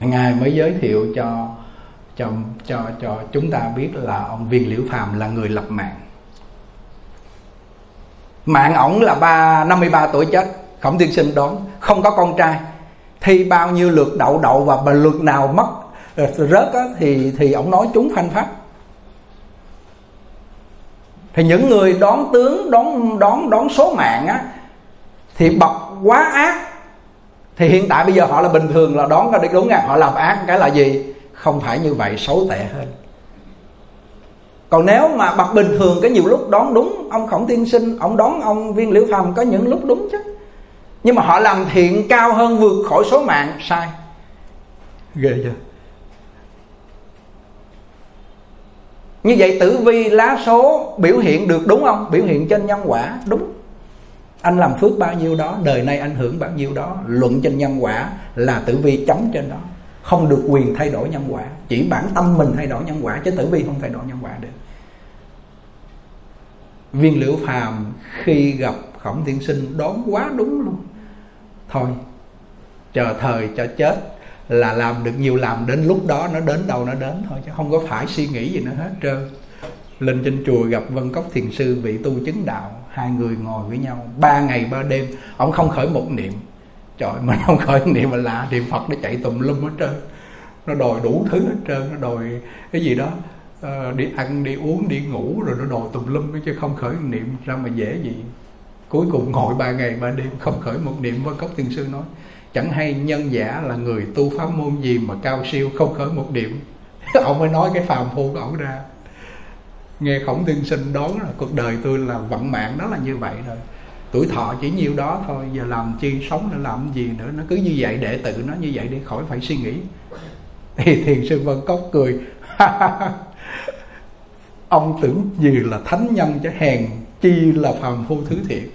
ngài mới giới thiệu cho cho cho cho chúng ta biết là ông viên liễu phàm là người lập mạng. Mạng ổng là ba năm mươi ba tuổi chết khổng tiên sinh đón không có con trai. Thi bao nhiêu lượt đậu đậu và lượt nào mất ờ, rớt á, thì thì ổng nói chúng phanh phát. Thì những người đón tướng đón đón đón số mạng á thì bậc quá ác thì hiện tại bây giờ họ là bình thường, là đón được đúng ngang họ làm ác cái là gì? Không phải như vậy, xấu tệ hơn. Còn nếu mà bậc bình thường cái nhiều lúc đón đúng ông khổng tiên sinh, ông đón ông viên liễu phàm có những lúc đúng chứ. Nhưng mà họ làm thiện cao hơn vượt khỏi số mạng, sai. Ghê chưa? Như vậy tử vi lá số biểu hiện được đúng không? Biểu hiện trên nhân quả, đúng anh làm phước bao nhiêu đó, đời nay anh hưởng bao nhiêu đó, luận trên nhân quả là tử vi chấm trên đó. Không được quyền thay đổi nhân quả, chỉ bản tâm mình thay đổi nhân quả, chứ tử vi không thay đổi nhân quả được. Viên liễu phàm khi gặp khổng tiên sinh đón quá đúng luôn. Thôi, chờ thời cho chết là làm được nhiều làm, đến lúc đó nó đến đâu nó đến thôi, chứ không có phải suy nghĩ gì nữa hết trơn. Lên trên chùa gặp vân cốc thiền sư vị tu chứng đạo hai người ngồi với nhau ba ngày ba đêm. Ông không khởi một niệm. Trời mà không khởi một niệm mà lạ niệm phật nó chạy tùm lum hết trơn. Nó đòi đủ thứ hết trơn, nó đòi cái gì đó. Ờ, đi ăn, đi uống, đi ngủ rồi nó đòi tùm lum chứ không khởi một niệm. Ra mà dễ gì cuối cùng ngồi ba ngày ba đêm, không khởi một niệm với cốc tiên sư nói, chẳng hay nhân giả là người tu pháp môn gì mà cao siêu không khởi một niệm? Ông mới nói cái phàm phu của ông ra nghe khổng tiên sinh đón là cuộc đời tôi là vận mạng đó là như vậy rồi. Tuổi thọ chỉ nhiêu đó thôi, giờ làm chi sống nữa làm gì nữa? Nó cứ như vậy, đệ tử nó như vậy để khỏi phải suy nghĩ. Thì thiền sư vân cốc cười. Ông tưởng gì là thánh nhân chứ? Hèn chi là phàm phu thứ thiện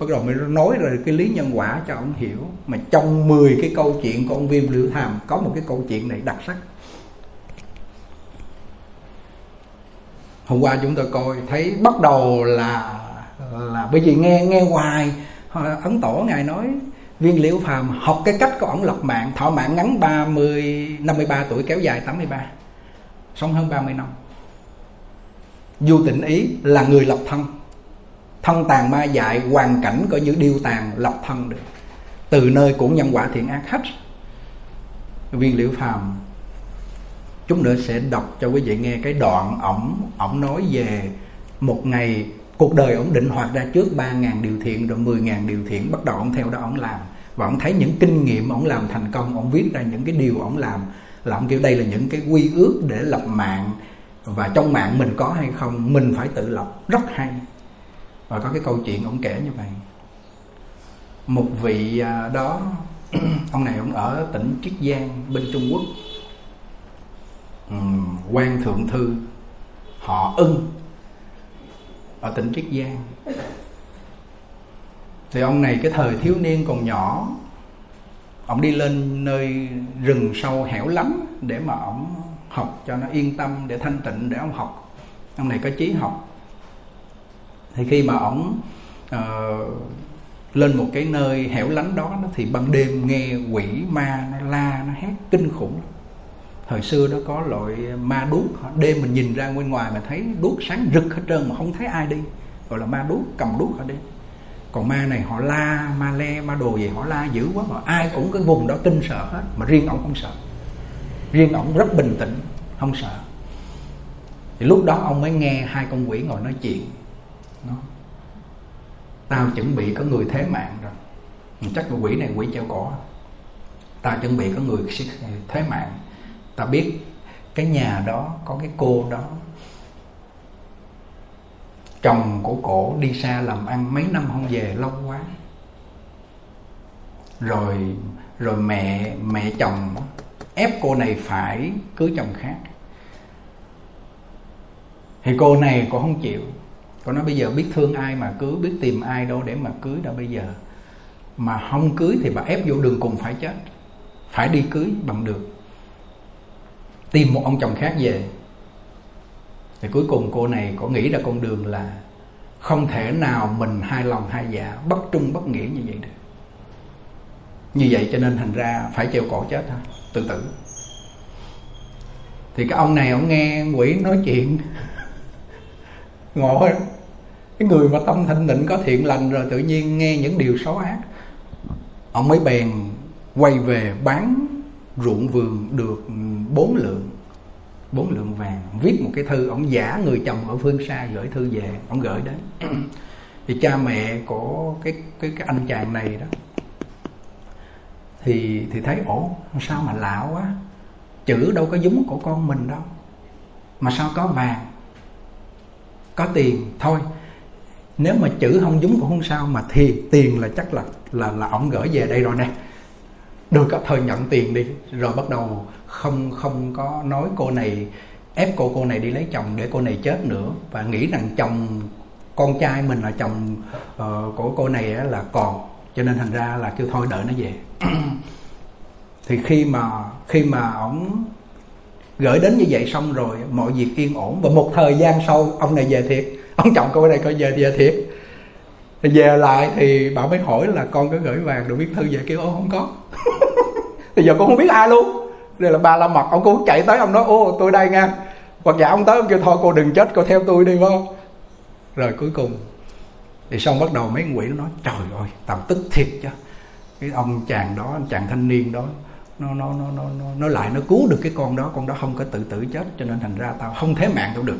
bắt đầu mới nói rồi cái lý nhân quả cho ông hiểu. Mà trong 10 cái câu chuyện của ông viêm liễu tham, có một cái câu chuyện này đặc sắc. Hôm qua chúng tôi coi, thấy bắt đầu là là bởi vì nghe nghe hoài ấn tổ ngài nói, viên liễu phàm, học cái cách của ông lập mạng, thọ mạng ngắn 30 53 tuổi, kéo dài 83 sống hơn 30 năm. Du tịnh ý là người lập thân. Thân tàn ma dại, hoàn cảnh có những điêu tàn, lập thân được. Từ nơi của nhân quả thiện ác hết. Viên liễu phàm chúng nữa sẽ đọc cho quý vị nghe cái đoạn ổng ổng nói về một ngày cuộc đời ổng định hoạt ra trước ba ngàn điều thiện rồi mười ngàn điều thiện bắt đầu ổng theo đó ổng làm. Và ổng thấy những kinh nghiệm ổng làm thành công, ổng viết ra những cái điều ổng làm là ổng kêu đây là những cái quy ước để lập mạng. Và trong mạng mình có hay không, mình phải tự lập. Rất hay. Và có cái câu chuyện ổng kể như vậy. Một vị à, đó, ông này ông ở tỉnh Triết Giang, bên Trung Quốc quan thượng thư họ ưng ở tỉnh Triết Giang thì ông này cái thời thiếu niên còn nhỏ ông đi lên nơi rừng sâu hẻo lắm để mà ông học cho nó yên tâm để thanh tịnh để ông học. Ông này có chí học. Thì khi mà ông uh, lên một cái nơi hẻo lánh đó thì ban đêm nghe quỷ ma nó la nó hét kinh khủng thời xưa nó có loại ma đuốc đêm mình nhìn ra bên ngoài mà thấy đuốc sáng rực hết trơn mà không thấy ai đi. Gọi là ma đuốc cầm đuốc ở đây còn ma này họ la ma le ma đồ gì họ la dữ quá mà ai cũng cái vùng đó kinh sợ hết mà riêng ông không sợ. Riêng ông rất bình tĩnh không sợ. Thì lúc đó ông mới nghe hai con quỷ ngồi nói chuyện. Nó tao chuẩn bị có người thế mạng rồi. Chắc là quỷ này quỷ treo cỏ, tao chuẩn bị có người thế mạng ta biết, cái nhà đó, có cái cô đó. Chồng của cổ đi xa làm ăn mấy năm không về, lâu quá. Rồi rồi mẹ mẹ chồng ép cô này phải cưới chồng khác. Thì cô này cô không chịu. Cô nói bây giờ biết thương ai mà cưới biết tìm ai đâu để mà cưới đâu bây giờ. Mà không cưới thì bà ép vô đường cùng phải chết. Phải đi cưới bằng được tìm một ông chồng khác về. Thì cuối cùng cô này có nghĩ ra con đường là không thể nào mình hai lòng hai dạ bất trung bất nghĩa như vậy được. Như vậy cho nên thành ra phải treo cổ chết thôi, tự tử. Thì cái ông này ông nghe quỷ nói chuyện, ngộ cái người mà tâm thanh định có thiện lành rồi tự nhiên nghe những điều xấu ác, ông mới bèn quay về bán ruộng vườn được bốn lượng bốn lượng vàng. Viết một cái thư, ông giả người chồng ở phương xa gửi thư về, ông gửi đến. Thì cha mẹ của cái cái cái anh chàng này đó, thì thì thấy ổ sao mà lạ quá? Chữ đâu có giống của con mình đâu, mà sao có vàng, có tiền? Thôi, nếu mà chữ không giống cũng không sao, mà thì tiền là chắc là là là ổng gửi về đây rồi nè được cấp thời nhận tiền đi rồi bắt đầu không không có nói cô này ép cô cô này đi lấy chồng để cô này chết nữa. Và nghĩ rằng chồng con trai mình là chồng uh, của cô này là còn. Cho nên thành ra là kêu thôi đợi nó về. Thì khi mà khi mà ổng gửi đến như vậy xong rồi mọi việc yên ổn. Và một thời gian sau ông này về thiệt. Ông chồng cô này coi về về thiệt về lại thì bảo mới hỏi là con có gửi vàng được viết thư về kêu ô không có. Thì giờ con không biết ai luôn. Đây là ba la mật ông cũng chạy tới ông nói ô tôi đây nha. Hoặc giả ông tới ông kêu thôi cô đừng chết cô theo tôi đi không? Rồi cuối cùng thì xong bắt đầu mấy quỷ nó nói trời ơi tao tức thiệt chứ. Cái ông chàng đó anh chàng thanh niên đó nó nó nó nó nó, nó lại nó cứu được cái con đó con đó không có tự tử chết cho nên thành ra tao không thế mạng tao được.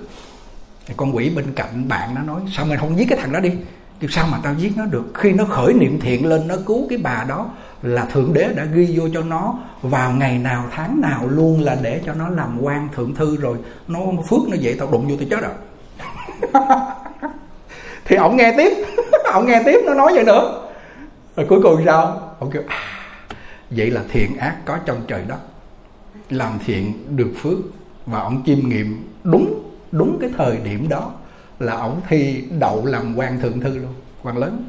Thì con quỷ bên cạnh bạn nó nói sao mày không giết cái thằng đó đi? Kêu sao mà tao giết nó được? Khi nó khởi niệm thiện lên Nó cứu cái bà đó Là Thượng Đế đã ghi vô cho nó. Vào ngày nào tháng nào luôn là để cho nó làm quan thượng thư rồi Nó phước nó vậy tao đụng vô tao chết rồi. Thì ổng nghe tiếp ổng nghe tiếp nó nói vậy nữa. Rồi cuối cùng sao? Ổng kêu à, Vậy là thiện ác có trong trời đất. Làm thiện được phước. Và ổng chiêm nghiệm đúng Đúng cái thời điểm đó là ổng thi đậu làm quan thượng thư luôn, quan lớn.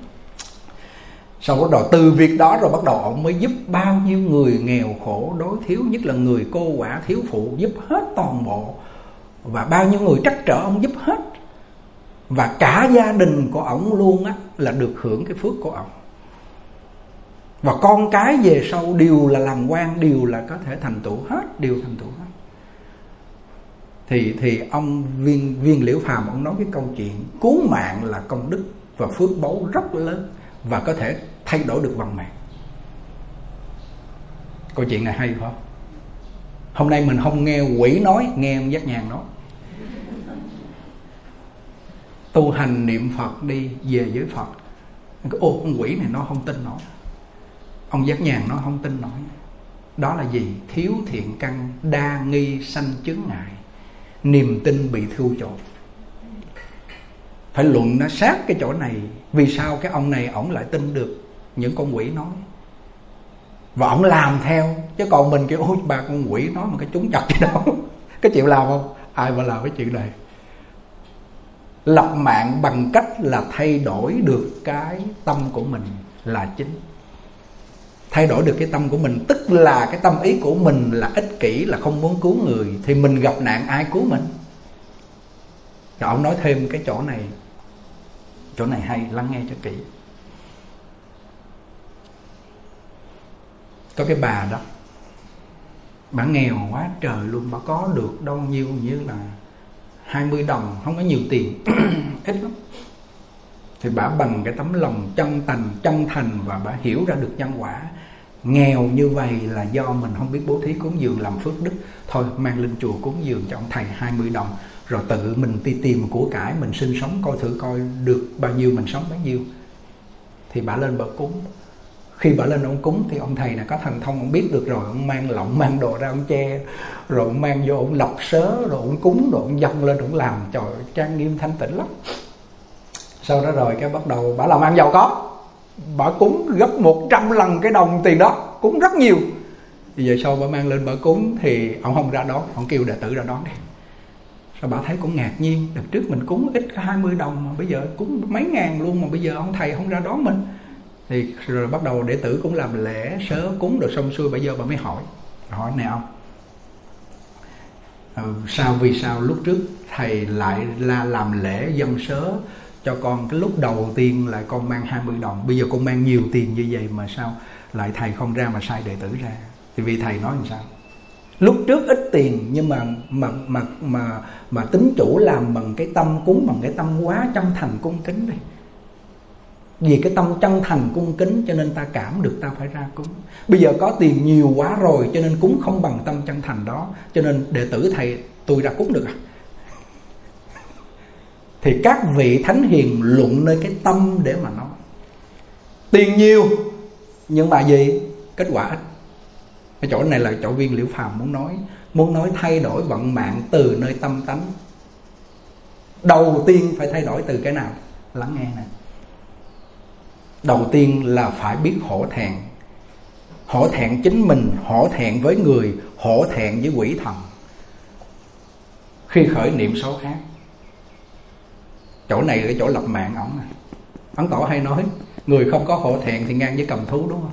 Sau đó đầu từ việc đó rồi bắt đầu ổng mới giúp bao nhiêu người nghèo khổ đối thiếu, nhất là người cô quả, thiếu phụ, giúp hết toàn bộ. Và bao nhiêu người trắc trở ông giúp hết. Và cả gia đình của ổng luôn á, là được hưởng cái phước của ổng. Và con cái về sau đều là làm quan, đều là có thể thành tựu hết, đều thành tựu hết thì thì ông viên viên liễu phàm, ông nói cái câu chuyện cứu mạng là công đức và phước báu rất lớn và có thể thay đổi được vận mạng. Câu chuyện này hay không hôm nay mình không nghe quỷ nói, nghe ông giác nhàn nói. Tu hành niệm phật đi, về với phật. Cái ô, con quỷ này nó không tin nổi. Ông giác nhàn nó không tin nổi. Đó là gì? Thiếu thiện căn, đa nghi sanh chứng ngại niềm tin bị thiêu trộn phải luận nó sát cái chỗ này, vì sao cái ông này ổng lại tin được những con quỷ nói? Và ổng làm theo, chứ còn mình kêu, ôi, ba con quỷ nói mà cái chúng chặt cái đâu cái chịu làm không? Ai mà làm cái chuyện này? Lập mạng bằng cách là thay đổi được cái tâm của mình là chính thay đổi được cái tâm của mình, tức là cái tâm ý của mình là ích kỷ, là không muốn cứu người, thì mình gặp nạn ai cứu mình? Rồi ông nói thêm cái chỗ này chỗ này hay, lắng nghe cho kỹ. Có cái bà đó, bà nghèo quá trời luôn, bà có được đâu nhiêu như là 20 đồng, không có nhiều tiền, ít lắm. Thì bà bằng cái tấm lòng chân thành chân thành và bà hiểu ra được nhân quả nghèo như vậy là do mình không biết bố thí cúng dường làm phước đức. Thôi, mang lên chùa cúng dường cho ông thầy 20 đồng, rồi tự mình đi tìm của cải, mình sinh sống coi thử coi được bao nhiêu, mình sống bấy nhiêu. Thì bà lên bà cúng. Khi bà lên ông cúng thì ông thầy là có thần thông, ông biết được rồi. Ông mang lọng, mang đồ ra ông che, rồi ông mang vô ông lọc sớ, rồi ông cúng, rồi ông dâng lên ông làm. Trời trang nghiêm thanh tịnh lắm. Sau đó rồi cái bắt đầu, bà làm ăn giàu có bà cúng gấp 100 lần cái đồng tiền đó, cúng rất nhiều. Thì về sau bà mang lên bà cúng thì ông không ra đón, ông kêu đệ tử ra đón đi. Rồi bà thấy cũng ngạc nhiên đợt trước mình cúng ít 20 đồng mà bây giờ cúng mấy ngàn luôn mà bây giờ ông thầy không ra đón mình. Thì rồi bắt đầu đệ tử cũng làm lễ, sớ cúng được xong xuôi bây giờ bà mới hỏi. Hỏi nè ông ừ, sao vì sao lúc trước thầy lại là làm lễ dân sớ cho con. Cái lúc đầu tiên là con mang 20 đồng. Bây giờ con mang nhiều tiền như vậy mà sao lại thầy không ra mà sai đệ tử ra? Thì vì thầy nói làm sao? Lúc trước ít tiền, nhưng mà mà mà mà mà tính chủ làm bằng cái tâm cúng, bằng cái tâm quá chân thành cung kính đi. Vì cái tâm chân thành cung kính cho nên ta cảm được ta phải ra cúng. Bây giờ có tiền nhiều quá rồi cho nên cúng không bằng tâm chân thành đó. Cho nên đệ tử thầy, tôi ra cúng được à? Thì các vị thánh hiền luận nơi cái tâm để mà nói. Tiền nhiều, nhưng mà gì? Kết quả ít. Cái chỗ này là chỗ viên liễu phàm muốn nói. Muốn nói thay đổi vận mạng từ nơi tâm tánh. Đầu tiên phải thay đổi từ cái nào? Lắng nghe nè. Đầu tiên là phải biết hổ thẹn. Hổ thẹn chính mình, hổ thẹn với người, hổ thẹn với quỷ thần. Khi khởi niệm xấu ác chỗ này là cái chỗ lập mạng ổng à. Ấn tổ hay nói, người không có hổ thẹn thì ngang với cầm thú đúng không?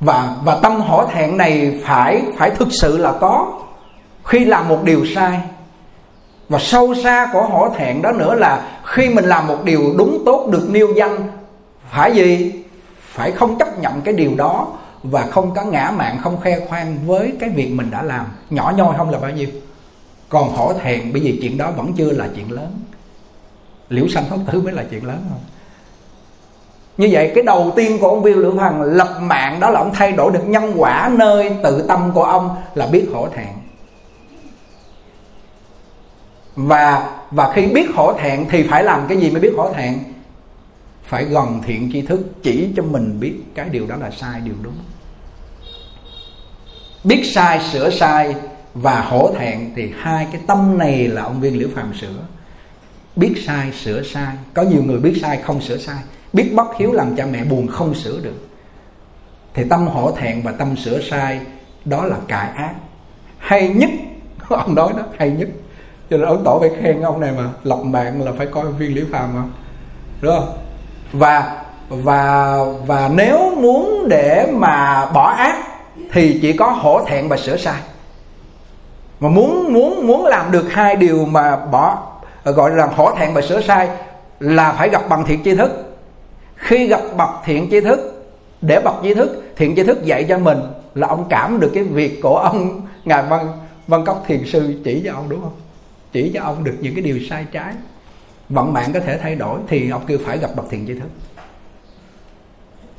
Và và tâm hổ thẹn này phải phải thực sự là có. Khi làm một điều sai, và sâu xa của hổ thẹn đó nữa là khi mình làm một điều đúng tốt được nêu danh, phải gì? Phải không chấp nhận cái điều đó và không có ngã mạng không khoe khoang với cái việc mình đã làm. Nhỏ nhoi không là bao nhiêu còn hổ thẹn, bởi vì chuyện đó vẫn chưa là chuyện lớn. Liễu sanh thoát tử mới là chuyện lớn không? Như vậy, cái đầu tiên của ông viên lữ thần lập mạng, đó là ông thay đổi được nhân quả nơi tự tâm của ông là biết hổ thẹn. Và và khi biết hổ thẹn thì phải làm cái gì mới biết hổ thẹn? Phải gần thiện tri thức, chỉ cho mình biết cái điều đó là sai, điều đúng. Biết sai, sửa sai và hổ thẹn thì hai cái tâm này là ông viên liễu phàm sửa. Biết sai, sửa sai. Có nhiều người biết sai, không sửa sai. Biết bất hiếu làm cha mẹ buồn, không sửa được. Thì tâm hổ thẹn và tâm sửa sai, đó là cải ác. Hay nhất, ông nói đó, hay nhất. Cho nên ấn tổ phải khen ông này mà, lập mạng là phải coi viên liễu phàm mà. Đúng không? Và và và nếu muốn để mà bỏ ác, thì chỉ có hổ thẹn và sửa sai mà muốn muốn muốn làm được hai điều mà bỏ ờ, gọi là hổ thẹn và sửa sai là phải gặp bằng thiện tri thức. Khi gặp bậc thiện tri thức, để bậc tri thức, thiện tri thức dạy cho mình là ông cảm được cái việc của ông, ngài văn văn cốc thiền sư chỉ cho ông, đúng không? Chỉ cho ông được những cái điều sai trái. Vận mạng có thể thay đổi thì ông kêu phải gặp bậc thiện tri thức.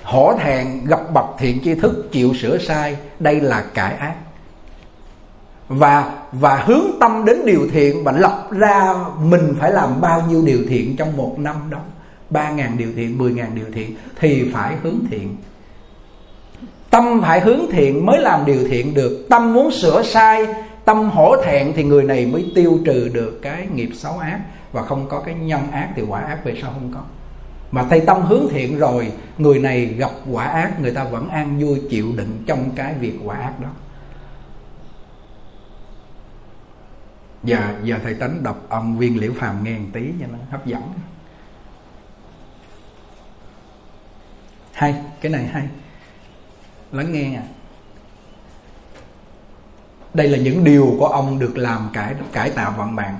Hổ thẹn gặp bậc thiện tri thức, chịu sửa sai, đây là cải ác và và hướng tâm đến điều thiện và lọc ra mình phải làm bao nhiêu điều thiện trong một năm đó? Ba ngàn điều thiện, mười ngàn điều thiện thì phải hướng thiện. Tâm phải hướng thiện mới làm điều thiện được. Tâm muốn sửa sai, tâm hổ thẹn thì người này mới tiêu trừ được cái nghiệp xấu ác. Và không có cái nhân ác thì quả ác về sau không có. Mà thầy tâm hướng thiện rồi, người này gặp quả ác, người ta vẫn an vui chịu đựng trong cái việc quả ác đó. Giờ giờ thầy tánh đọc ông viên liễu phàm nghe một tí cho nó hấp dẫn hay, cái này hay lắng nghe à đây là những điều của ông được làm cải cải tạo vận mạng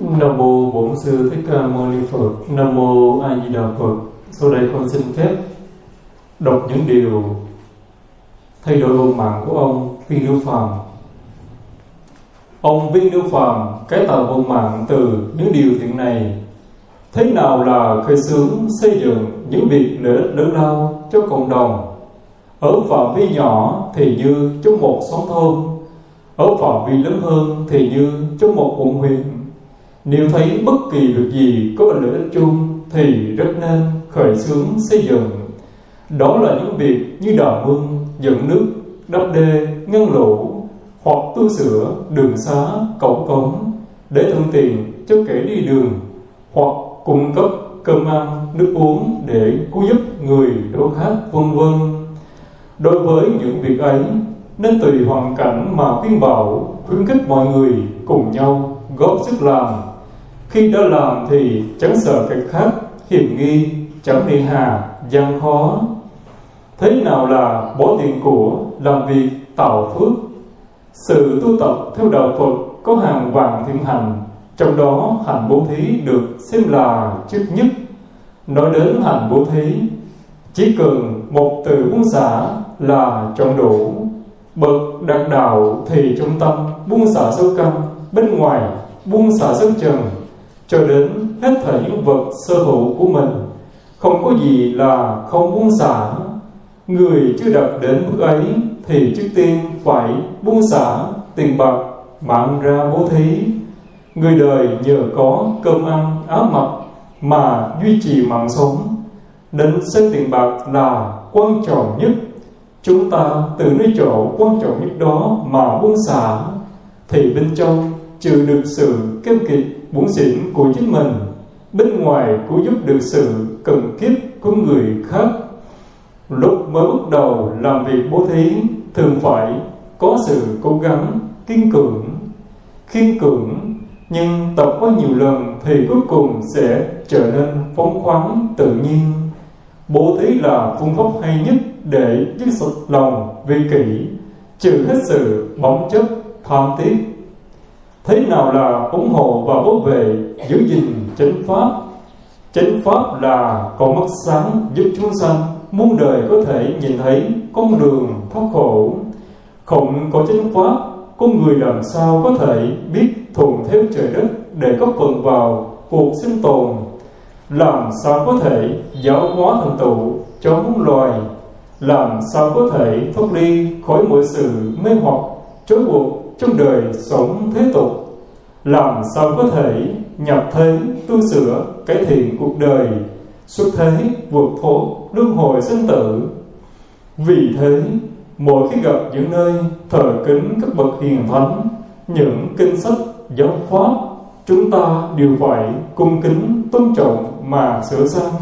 Nam mô Bổn sư Thích Ca Mâu Ni Phật. Nam mô A Di Đà Phật. Sau đây con xin phép đọc những điều thay đổi vận mạng của ông Viên Lưu Phàm. Ông Viên đức Phàm cái tạo vận mạng từ những điều thiện này. Thế nào là khởi xướng xây dựng những việc lợi ích lớn lao cho cộng đồng? Ở phạm vi nhỏ thì như trong một xóm thôn, ở phạm vi lớn hơn thì như trong một quận huyện nếu thấy bất kỳ việc gì có lợi ích chung thì rất nên khởi xướng xây dựng. Đó là những việc như đào mương, dẫn nước, đắp đê, ngăn lũ hoặc tu sửa đường xá, cổng cống để thuận tiện cho kẻ đi đường. Hoặc cung cấp cơm ăn, nước uống để cứu giúp người đói khác vân vân. Đối với những việc ấy nên tùy hoàn cảnh mà khuyên bảo khuyến khích mọi người cùng nhau góp sức làm. Khi đã làm thì chẳng sợ kẻ khác hiểm nghi chẳng nề hà gian khó. Thế nào là bỏ tiền của làm việc tạo phước sự tu tập theo đạo phật có hàng vạn thiện hành, trong đó hành bố thí được xem là trước nhất. Nói đến hành bố thí, chỉ cần một từ buông xả là chọn đủ. Bậc đạt đạo thì trong tâm buông xả sâu căn, bên ngoài buông xả sân trần cho đến hết thảy những vật sơ hữu của mình. Không có gì là không buông xả. Người chưa đạt đến mức ấy thì trước tiên phải buông xả tiền bạc mạng ra bố thí. Người đời nhờ có cơm ăn áo mặc mà duy trì mạng sống. Đến xét tiền bạc là quan trọng nhất. Chúng ta từ nơi chỗ quan trọng nhất đó mà buông xả, thì bên trong trừ được sự kém kiệt bổn xỉn của chính mình, bên ngoài cũng giúp được sự cần kiếp của người khác. Lúc mới bắt đầu làm việc bố thí thường phải có sự cố gắng, kiên cường. Kiên cường, nhưng tập quá nhiều lần thì cuối cùng sẽ trở nên phóng khoáng, tự nhiên. Bố thí là phương pháp hay nhất để dứt sạch lòng vi kỷ, trừ hết sự bóng chất tham tiếc. Thế nào là ủng hộ và bảo vệ giữ gìn chánh pháp? Chánh pháp là con mắt sáng giúp chúng sanh, muôn đời có thể nhìn thấy con đường có khổ. Không có chánh pháp con người làm sao có thể biết thuận theo trời đất để góp phần vào cuộc sinh tồn? Làm sao có thể giáo hóa thành tựu cho muôn loài? Làm sao có thể thoát ly khỏi mọi sự mê hoặc trói buộc trong đời sống thế tục? Làm sao có thể nhập thế, tu sửa, cải thiện cuộc đời, xuất thế, vượt thoát, luân hồi sinh tử? Vì thế mỗi khi gặp những nơi thờ kính các bậc hiền thánh, những kinh sách, giáo pháp, chúng ta đều phải cung kính tôn trọng mà sửa sang,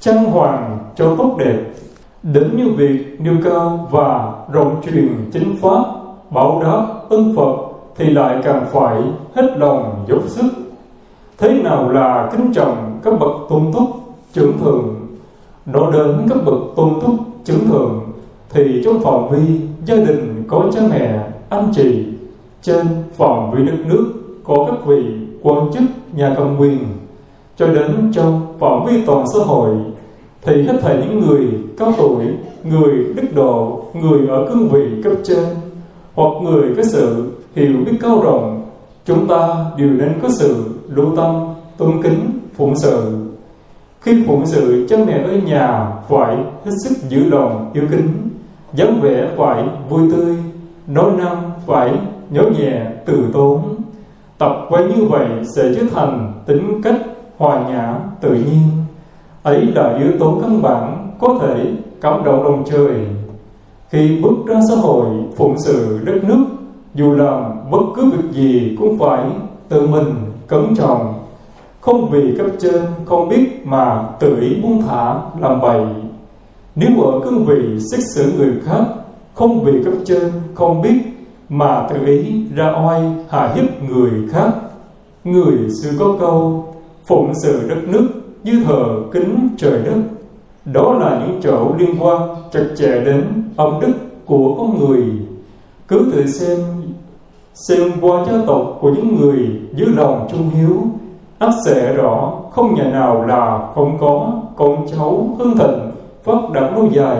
trang hoàng cho tốt đẹp. Đến như việc nêu cao và rộng truyền chính pháp, bảo đáp ân phật thì lại càng phải hết lòng dốc sức. Thế nào là kính trọng các bậc tôn túc trưởng thượng nói đến các bậc tôn túc trưởng thượng thì trong phạm vi gia đình có cha mẹ, anh chị, trên phạm vi đất nước có các vị quan chức nhà cầm quyền, cho đến trong phạm vi toàn xã hội, thì hết thảy những người cao tuổi, người đức độ, người ở cương vị cấp trên, hoặc người có sự hiểu biết cao rộng, chúng ta đều nên có sự lưu tâm, tôn kính, phụng sự. Khi phụng sự, cha mẹ ở nhà phải hết sức giữ lòng, yêu kính dáng vẻ phải vui tươi, nói năng phải nhỏ nhẹ từ tốn. Tập quay như vậy sẽ trở thành tính cách hòa nhã, tự nhiên. Ấy là yếu tố căn bản có thể cảm động đồng trời. Khi bước ra xã hội, phụng sự đất nước, dù làm bất cứ việc gì cũng phải tự mình cẩn trọng. Không vì cấp trên không biết mà tự ý buông thả, làm bậy nếu ở cương vị xét xử người khác, không vì cấp trên, không biết, mà tự ý ra oai hạ hiếp người khác, người xưa có câu, phụng sự đất nước như thờ kính trời đất. Đó là những chỗ liên quan chặt chẽ đến âm đức của con người. Cứ tự xem xem qua gia tộc của những người giữ lòng trung hiếu ắt sẽ rõ không nhà nào là không có con cháu hương thịnh phát đạt lâu dài,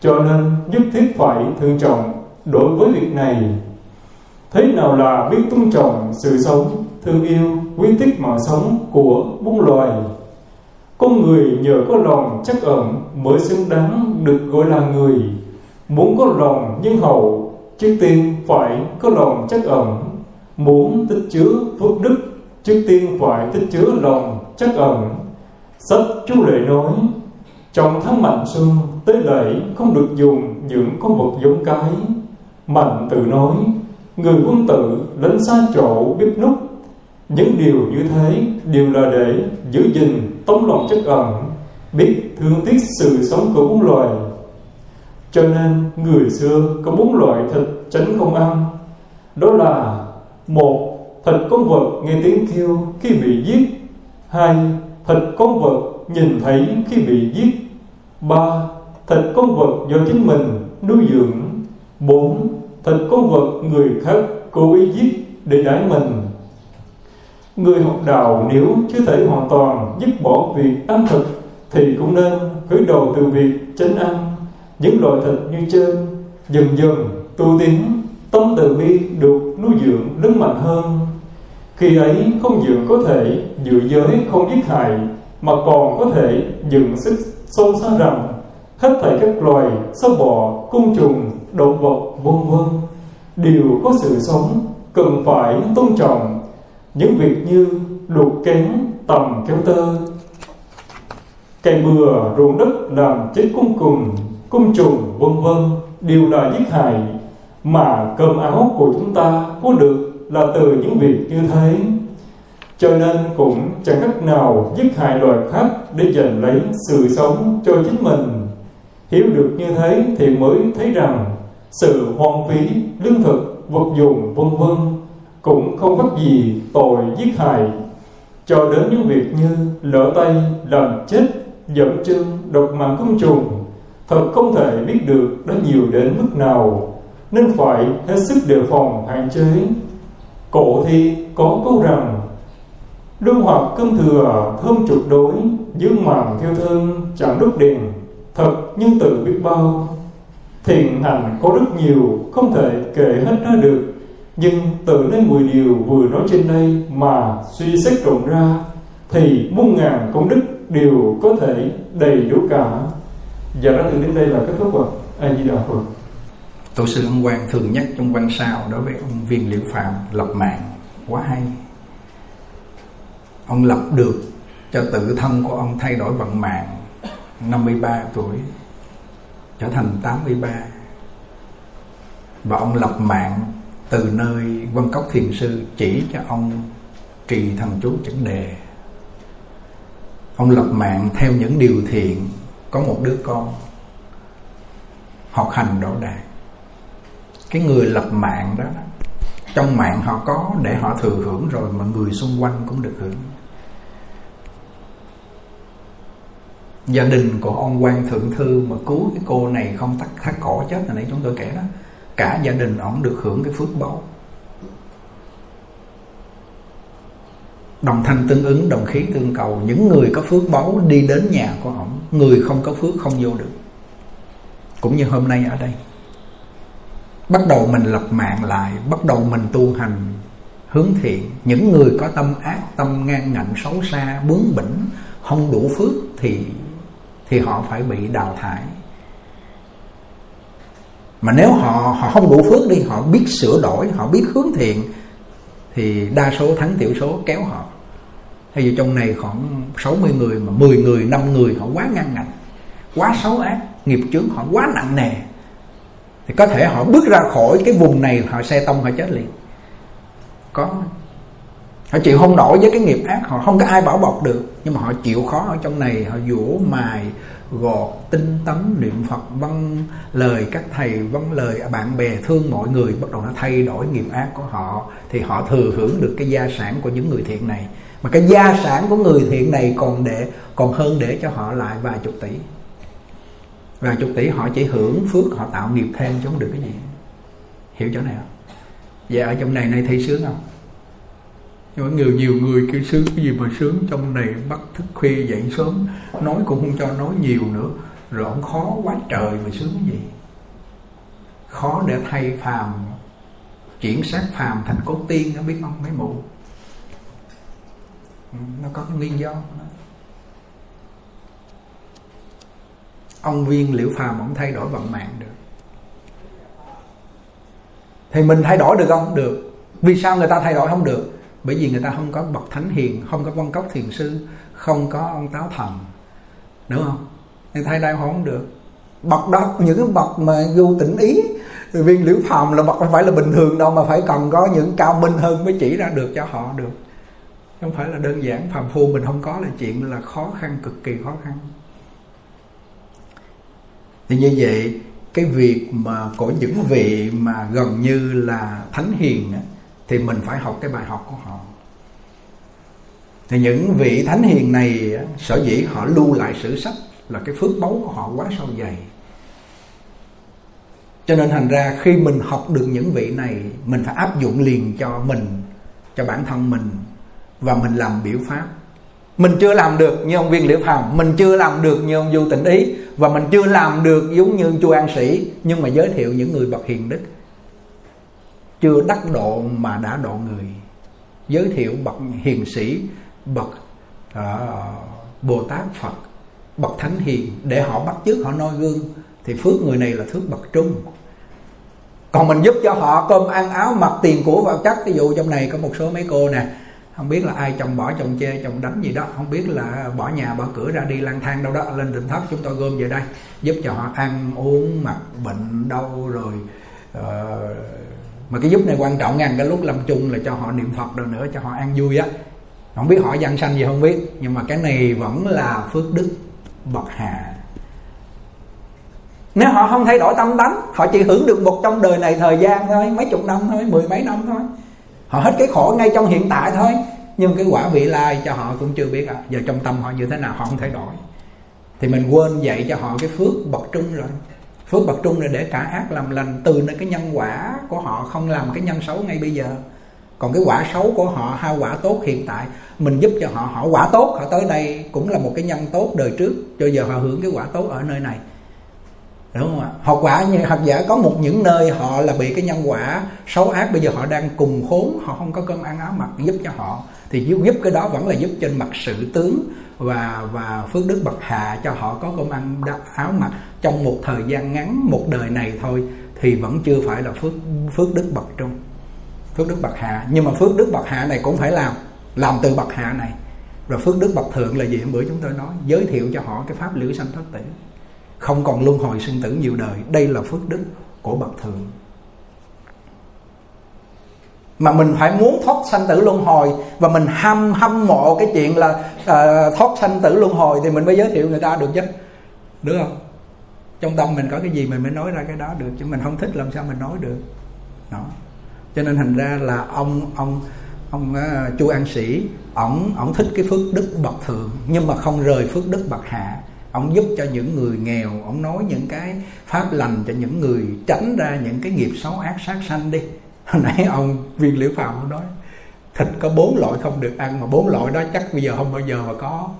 cho nên nhất thiết phải thương trọng đối với việc này. Thế nào là biết tôn trọng sự sống, thương yêu, quý thích mạng sống của muôn loài? Con người nhờ có lòng chắc ẩn mới xứng đáng được gọi là người. Muốn có lòng nhân hậu, trước tiên phải có lòng chắc ẩn. Muốn tích chứa phước đức, trước tiên phải tích chứa lòng chắc ẩn. Sách chú lệ nói trong tháng mạnh xuân, tới lễ không được dùng những con vật giống cái. Mạnh tự nói, người quân tử đến xa chỗ biết nút những điều như thế đều là để giữ gìn tấm lòng chất ẩn, biết thương tiếc sự sống của bốn loài. Cho nên người xưa có bốn loại thịt tránh không ăn. Đó là, một, thịt con vật nghe tiếng kêu khi bị giết. Hai, thịt con vật nhìn thấy khi bị giết ba thịt con vật do chính mình nuôi dưỡng. Bốn thịt con vật người khác cố ý giết để đãi mình. Người học đạo nếu chưa thể hoàn toàn dứt bỏ việc ăn thịt thì cũng nên khởi đầu từ việc chánh ăn. Những loại thịt như trên dần dần tu tiến, tâm từ bi được nuôi dưỡng lớn mạnh hơn. Khi ấy không những có thể dự giới không giết hại, mà còn có thể dựng sức sâu xa rằng, hết thảy các loài sâu bọ côn trùng, động vật, vân vân, đều có sự sống, cần phải tôn trọng. Những việc như đục kén, tầm kéo tơ cây bừa, ruộng đất làm chết côn trùng côn trùng, vân vân đều là giết hại. Mà cơm áo của chúng ta có được là từ những việc như thế cho nên cũng chẳng cách nào giết hại loài khác để giành lấy sự sống cho chính mình. Hiểu được như thế thì mới thấy rằng sự hoang phí, lương thực, vật dụng, vân vân cũng không có gì tội giết hại. Cho đến những việc như lỡ tay, làm chết dẫm chân độc mạng côn trùng, thật không thể biết được đã nhiều đến mức nào, nên phải hết sức đề phòng hạn chế. Cổ thi có câu rằng đương hoặc cơm thừa, thơm trục đối dương màng thiêu thơm, chẳng đúc đèn, thật nhưng tự biết bao. Thiện hành có rất nhiều, không thể kể hết ra được, nhưng từ lên mười điều vừa nói trên đây mà suy xét rộng ra, thì muôn ngàn công đức đều có thể đầy đủ cả. Giờ đó từ đến đây là kết thúc rồi. A di đà phật. Tổ sư ân quang thường nhắc trong quan sao đối với ông viên liễu phạm, lập mạng. Quá hay ông lập được cho tự thân của ông thay đổi vận mạng. 53 tuổi, trở thành 83 và ông lập mạng từ nơi Vân Cốc Thiền Sư chỉ cho ông trì thần chú chẩn đề. Ông lập mạng theo những điều thiện có một đứa con. Học hành đỗ đạt cái người lập mạng đó, trong mạng họ có để họ thừa hưởng rồi mà người xung quanh cũng được hưởng. Gia đình của ông quan thượng thư mà cứu cái cô này không tắt thắt cổ chết hồi nãy chúng tôi kể đó. Cả gia đình ổng được hưởng cái phước báu. Đồng thanh tương ứng, đồng khí tương cầu. Những người có phước báu đi đến nhà của ổng, người không có phước không vô được. Cũng như hôm nay ở đây. Bắt đầu mình lập mạng lại, bắt đầu mình tu hành, hướng thiện. Những người có tâm ác, tâm ngang ngạnh, xấu xa, bướng bỉnh, không đủ phước thì thì họ phải bị đào thải. Mà nếu họ họ không đủ phước đi, họ biết sửa đổi, họ biết hướng thiện, thì đa số thắng tiểu số kéo họ. Hay vì trong này khoảng 60 người mà 10 người 5 người họ quá ngăn ngạnh, quá xấu ác, nghiệp chướng họ quá nặng nề, thì có thể họ bước ra khỏi cái vùng này, họ xe tông, họ chết liền. Có họ chịu không nổi với cái nghiệp ác, họ không có ai bảo bọc được. Nhưng mà họ chịu khó ở trong này, họ dũa mài, gọt tinh tấn, niệm phật vâng lời các thầy vâng lời bạn bè, thương mọi người, bắt đầu nó thay đổi nghiệp ác của họ. Thì họ thừa hưởng được cái gia sản của những người thiện này. Mà cái gia sản của người thiện này còn để, còn hơn để cho họ lại vài chục tỷ. Vài chục tỷ họ chỉ hưởng phước, họ tạo nghiệp thêm chứ không được cái gì. Hiểu chỗ này không? Vậy ở trong này nay thấy sướng không? Có nhiều nhiều người kêu sướng cái gì mà sướng, trong này bắt thức khuya dậy sớm. Nói cũng không cho nói nhiều nữa. Rồi ông khó quá trời mà sướng cái gì. Khó để thay phàm, chuyển sát phàm thành cốt tiên nó biết không, mấy mụ? Ừ, nó có cái nguyên do ông viên liễu phàm ông thay đổi vận mạng được. Thì mình thay đổi được không? Được. Vì sao người ta thay đổi không được? Bởi vì người ta không có bậc thánh hiền, không có văn cốc thiền sư, không có ông táo thần. Đúng không? Thì thay đây không được. Bậc đó, những cái bậc mà vô tỉnh ý, viên liễu phàm là bậc không phải là bình thường đâu, mà phải cần có những cao minh hơn mới chỉ ra được cho họ được. Không phải là đơn giản, phàm phu mình không có là chuyện là khó khăn, cực kỳ khó khăn. Thì như vậy, cái việc mà của những vị mà gần như là thánh hiền á thì mình phải học cái bài học của họ. Thì những vị thánh hiền này, sở dĩ họ lưu lại sử sách là cái phước báu của họ quá sâu dày. Cho nên thành ra khi mình học được những vị này, mình phải áp dụng liền cho mình, cho bản thân mình và mình làm biểu pháp. Mình chưa làm được như ông viên liễu phàm, mình chưa làm được như ông du tịnh ý và mình chưa làm được giống như chu an sĩ, nhưng mà giới thiệu những người bậc hiền đức chưa đắc độ mà đã độ người. Giới thiệu bậc hiền sĩ bậc uh, bồ tát phật bậc thánh hiền. Để họ bắt chước họ noi gương thì phước người này là phước bậc trung. Còn mình giúp cho họ cơm ăn áo mặc tiền của vào chất ví dụ trong này có một số mấy cô nè không biết là ai chồng bỏ chồng chê chồng đánh gì đó. Không biết là bỏ nhà bỏ cửa ra đi lang thang đâu đó lên tỉnh thất chúng tôi gom về đây. Giúp cho họ ăn uống mặc bệnh đau rồi uh, mà cái giúp này quan trọng ngàn cái lúc lâm chung là cho họ niệm phật rồi nữa, cho họ ăn vui á. Không biết họ dân sanh gì không biết, nhưng mà cái này vẫn là phước đức bậc hạ. Nếu họ không thay đổi tâm tánh, họ chỉ hưởng được một trong đời này thời gian thôi, mấy chục năm thôi, mười mấy năm thôi. Họ hết cái khổ ngay trong hiện tại thôi. Nhưng cái quả vị lai cho họ cũng chưa biết à giờ trong tâm họ như thế nào, họ không thay đổi. Thì mình quên dạy cho họ cái phước bậc trung rồi phước bậc trung là để trả ác làm lành, từ nơi cái nhân quả của họ không làm cái nhân xấu ngay bây giờ. Còn cái quả xấu của họ hai quả tốt hiện tại, mình giúp cho họ họ quả tốt, họ tới đây cũng là một cái nhân tốt đời trước, cho giờ họ hưởng cái quả tốt ở nơi này đúng không ạ? Họ quả như học giả có một những nơi họ là bị cái nhân quả xấu ác bây giờ họ đang cùng khốn họ không có cơm ăn áo mặc giúp cho họ. Thì giúp, giúp cái đó vẫn là giúp trên mặt sự tướng và và phước đức bậc hạ cho họ có cơm ăn áo mặc trong một thời gian ngắn một đời này thôi thì vẫn chưa phải là phước phước đức bậc trung phước đức bậc hạ. Nhưng mà phước đức bậc hạ này cũng phải làm làm từ bậc hạ này. Rồi phước đức bậc thượng là gì? Hôm bữa chúng tôi nói giới thiệu cho họ cái pháp liễu sanh thoát tử không còn luân hồi sinh tử nhiều đời đây là phước đức của bậc thượng. Mà mình phải muốn thoát sanh tử luân hồi và mình hâm hâm mộ cái chuyện là uh, thoát sanh tử luân hồi thì mình mới giới thiệu người ta được chứ. Được không? Trong tâm mình có cái gì mình mới nói ra cái đó được chứ mình không thích làm sao mình nói được. Đó. Cho nên thành ra là ông ông ông uh, chu an sĩ ổng ổng thích cái phước đức bậc thượng nhưng mà không rời phước đức bậc hạ ông giúp cho những người nghèo, ông nói những cái pháp lành cho những người tránh ra những cái nghiệp xấu ác sát sanh đi. Hồi nãy ông viên liễu phàm ông nói, thịt có bốn loại không được ăn, mà bốn loại đó chắc bây giờ không bao giờ mà có.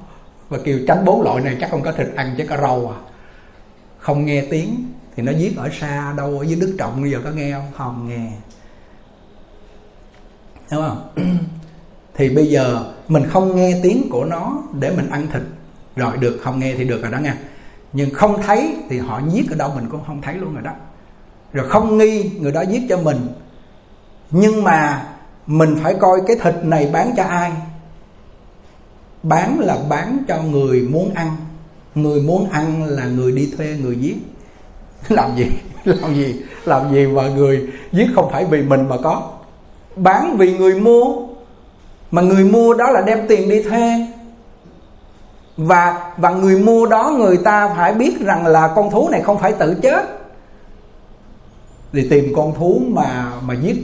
Và kêu, tránh bốn loại này chắc không có thịt ăn chứ có rau à. Không nghe tiếng thì nó giết ở xa đâu, ở dưới đức trọng bây giờ có nghe không? Không nghe. Đúng không? Thì bây giờ mình không nghe tiếng của nó để mình ăn thịt rồi được không nghe thì được rồi đó nha. Nhưng không thấy thì họ giết ở đâu mình cũng không thấy luôn rồi đó. Rồi không nghi người đó giết cho mình. Nhưng mà mình phải coi cái thịt này bán cho ai? Bán là bán cho người muốn ăn. Người muốn ăn là người đi thuê, người giết. Làm gì? Làm gì? Làm gì mà người giết không phải vì mình mà có? Bán vì người mua. Mà người mua đó là đem tiền đi thuê và và người mua đó người ta phải biết rằng là con thú này không phải tự chết. Thì tìm con thú mà mà giết.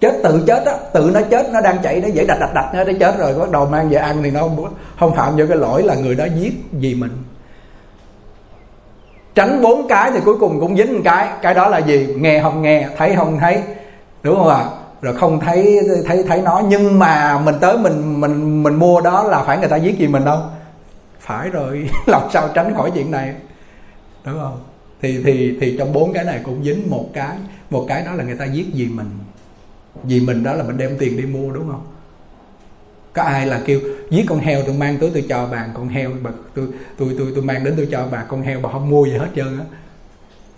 Chết tự chết á, tự nó chết, nó đang chạy, nó dễ đạch đạch đạch, nó nó chết rồi bắt đầu mang về ăn thì nó không không phạm vô cái lỗi là người đó giết vì mình. Tránh bốn cái thì cuối cùng cũng dính một cái. Cái đó là gì? Nghe không nghe, thấy không thấy. Đúng không ạ? À? rồi không thấy thấy thấy nó. Nhưng mà mình tới mình mình mình mua đó là phải người ta giết gì mình đâu phải rồi, làm sao tránh khỏi chuyện này. Đúng không? Thì thì thì trong bốn cái này cũng dính một cái. Một cái đó là người ta giết gì mình. Vì mình đó là mình đem tiền đi mua, đúng không? Có ai là kêu, giết con heo tôi mang tới tôi cho bà, con heo, bà, tôi tôi tôi tôi mang đến tôi cho bà, con heo, bà không mua gì hết trơn á.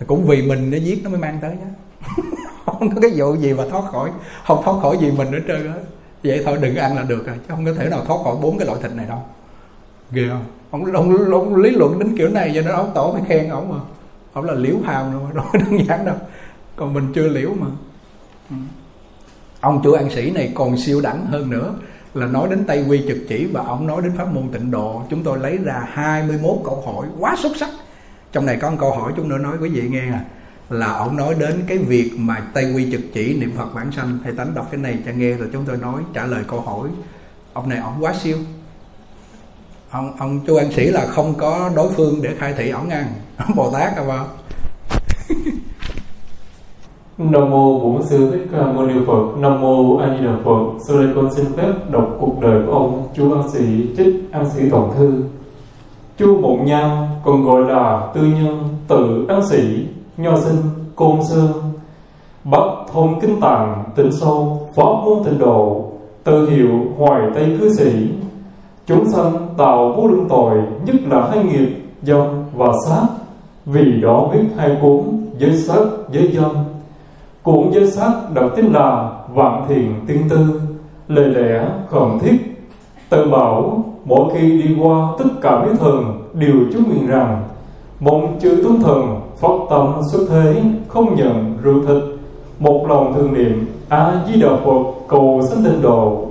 Cũng vì mình nó giết nó mới mang tới nhá. Không có cái vụ gì mà thoát khỏi, không thoát khỏi gì mình nữa trơn á. Vậy thôi, đừng ăn là được rồi, chứ không có thể nào thoát khỏi bốn cái loại thịt này đâu. Ghê không? Ông, ông, ông lý luận đến kiểu này cho nên ông tổ phải khen ông mà. Ông là liễu hàm rồi đâu đơn giản đâu. Còn mình chưa liễu mà. Ừ. Ông chủ an sĩ này còn siêu đẳng hơn nữa là nói đến Tây Quy trực chỉ và ông nói đến pháp môn tịnh độ. Chúng tôi lấy ra 21 câu hỏi quá xuất sắc. Trong này có một câu hỏi chúng tôi nói quý vị nghe à. Là ông nói đến cái việc mà Tây Quy trực chỉ niệm Phật bản sanh. Thầy tánh đọc cái này cho nghe rồi chúng tôi nói trả lời câu hỏi. Ông này ông quá siêu ông ông chu an sĩ là không có đối phương để khai thị ổng ăn ông bồ tát à, không vào Nam mô Bổn sư Thích Ca Mâu Ni Phật. Nam mô A Di Đà Phật. Sau đây con xin phép đọc cuộc đời của ông Chu An Sĩ trích An Sĩ Toàn Thư. Chu Mộng Nham còn gọi là Tư Nhân, Tự An Sĩ, Nho Sinh, Côn Sơn, Bắc Thông Kinh Tạng, Tịnh Sâu, Pháp Môn Tịnh Độ, tự hiệu Hoài Tây Cư Sĩ. Chúng sanh tạo vô lượng tội, nhất là hai nghiệp, dâm và sát. Vì đó viết hai cuốn giới sát, giới dâm. Cuốn giới sát đặt tên là Vạn Thiền Tiên Tư Lời lẽ khẩn thiết. Tự bảo mỗi khi đi qua tất cả mấy thần đều chú nguyện rằng Mong chư tướng thần phát tâm xuất thế không nhận rượu thịt. Một lòng thường niệm A Di Đà Phật cầu sanh tịnh độ.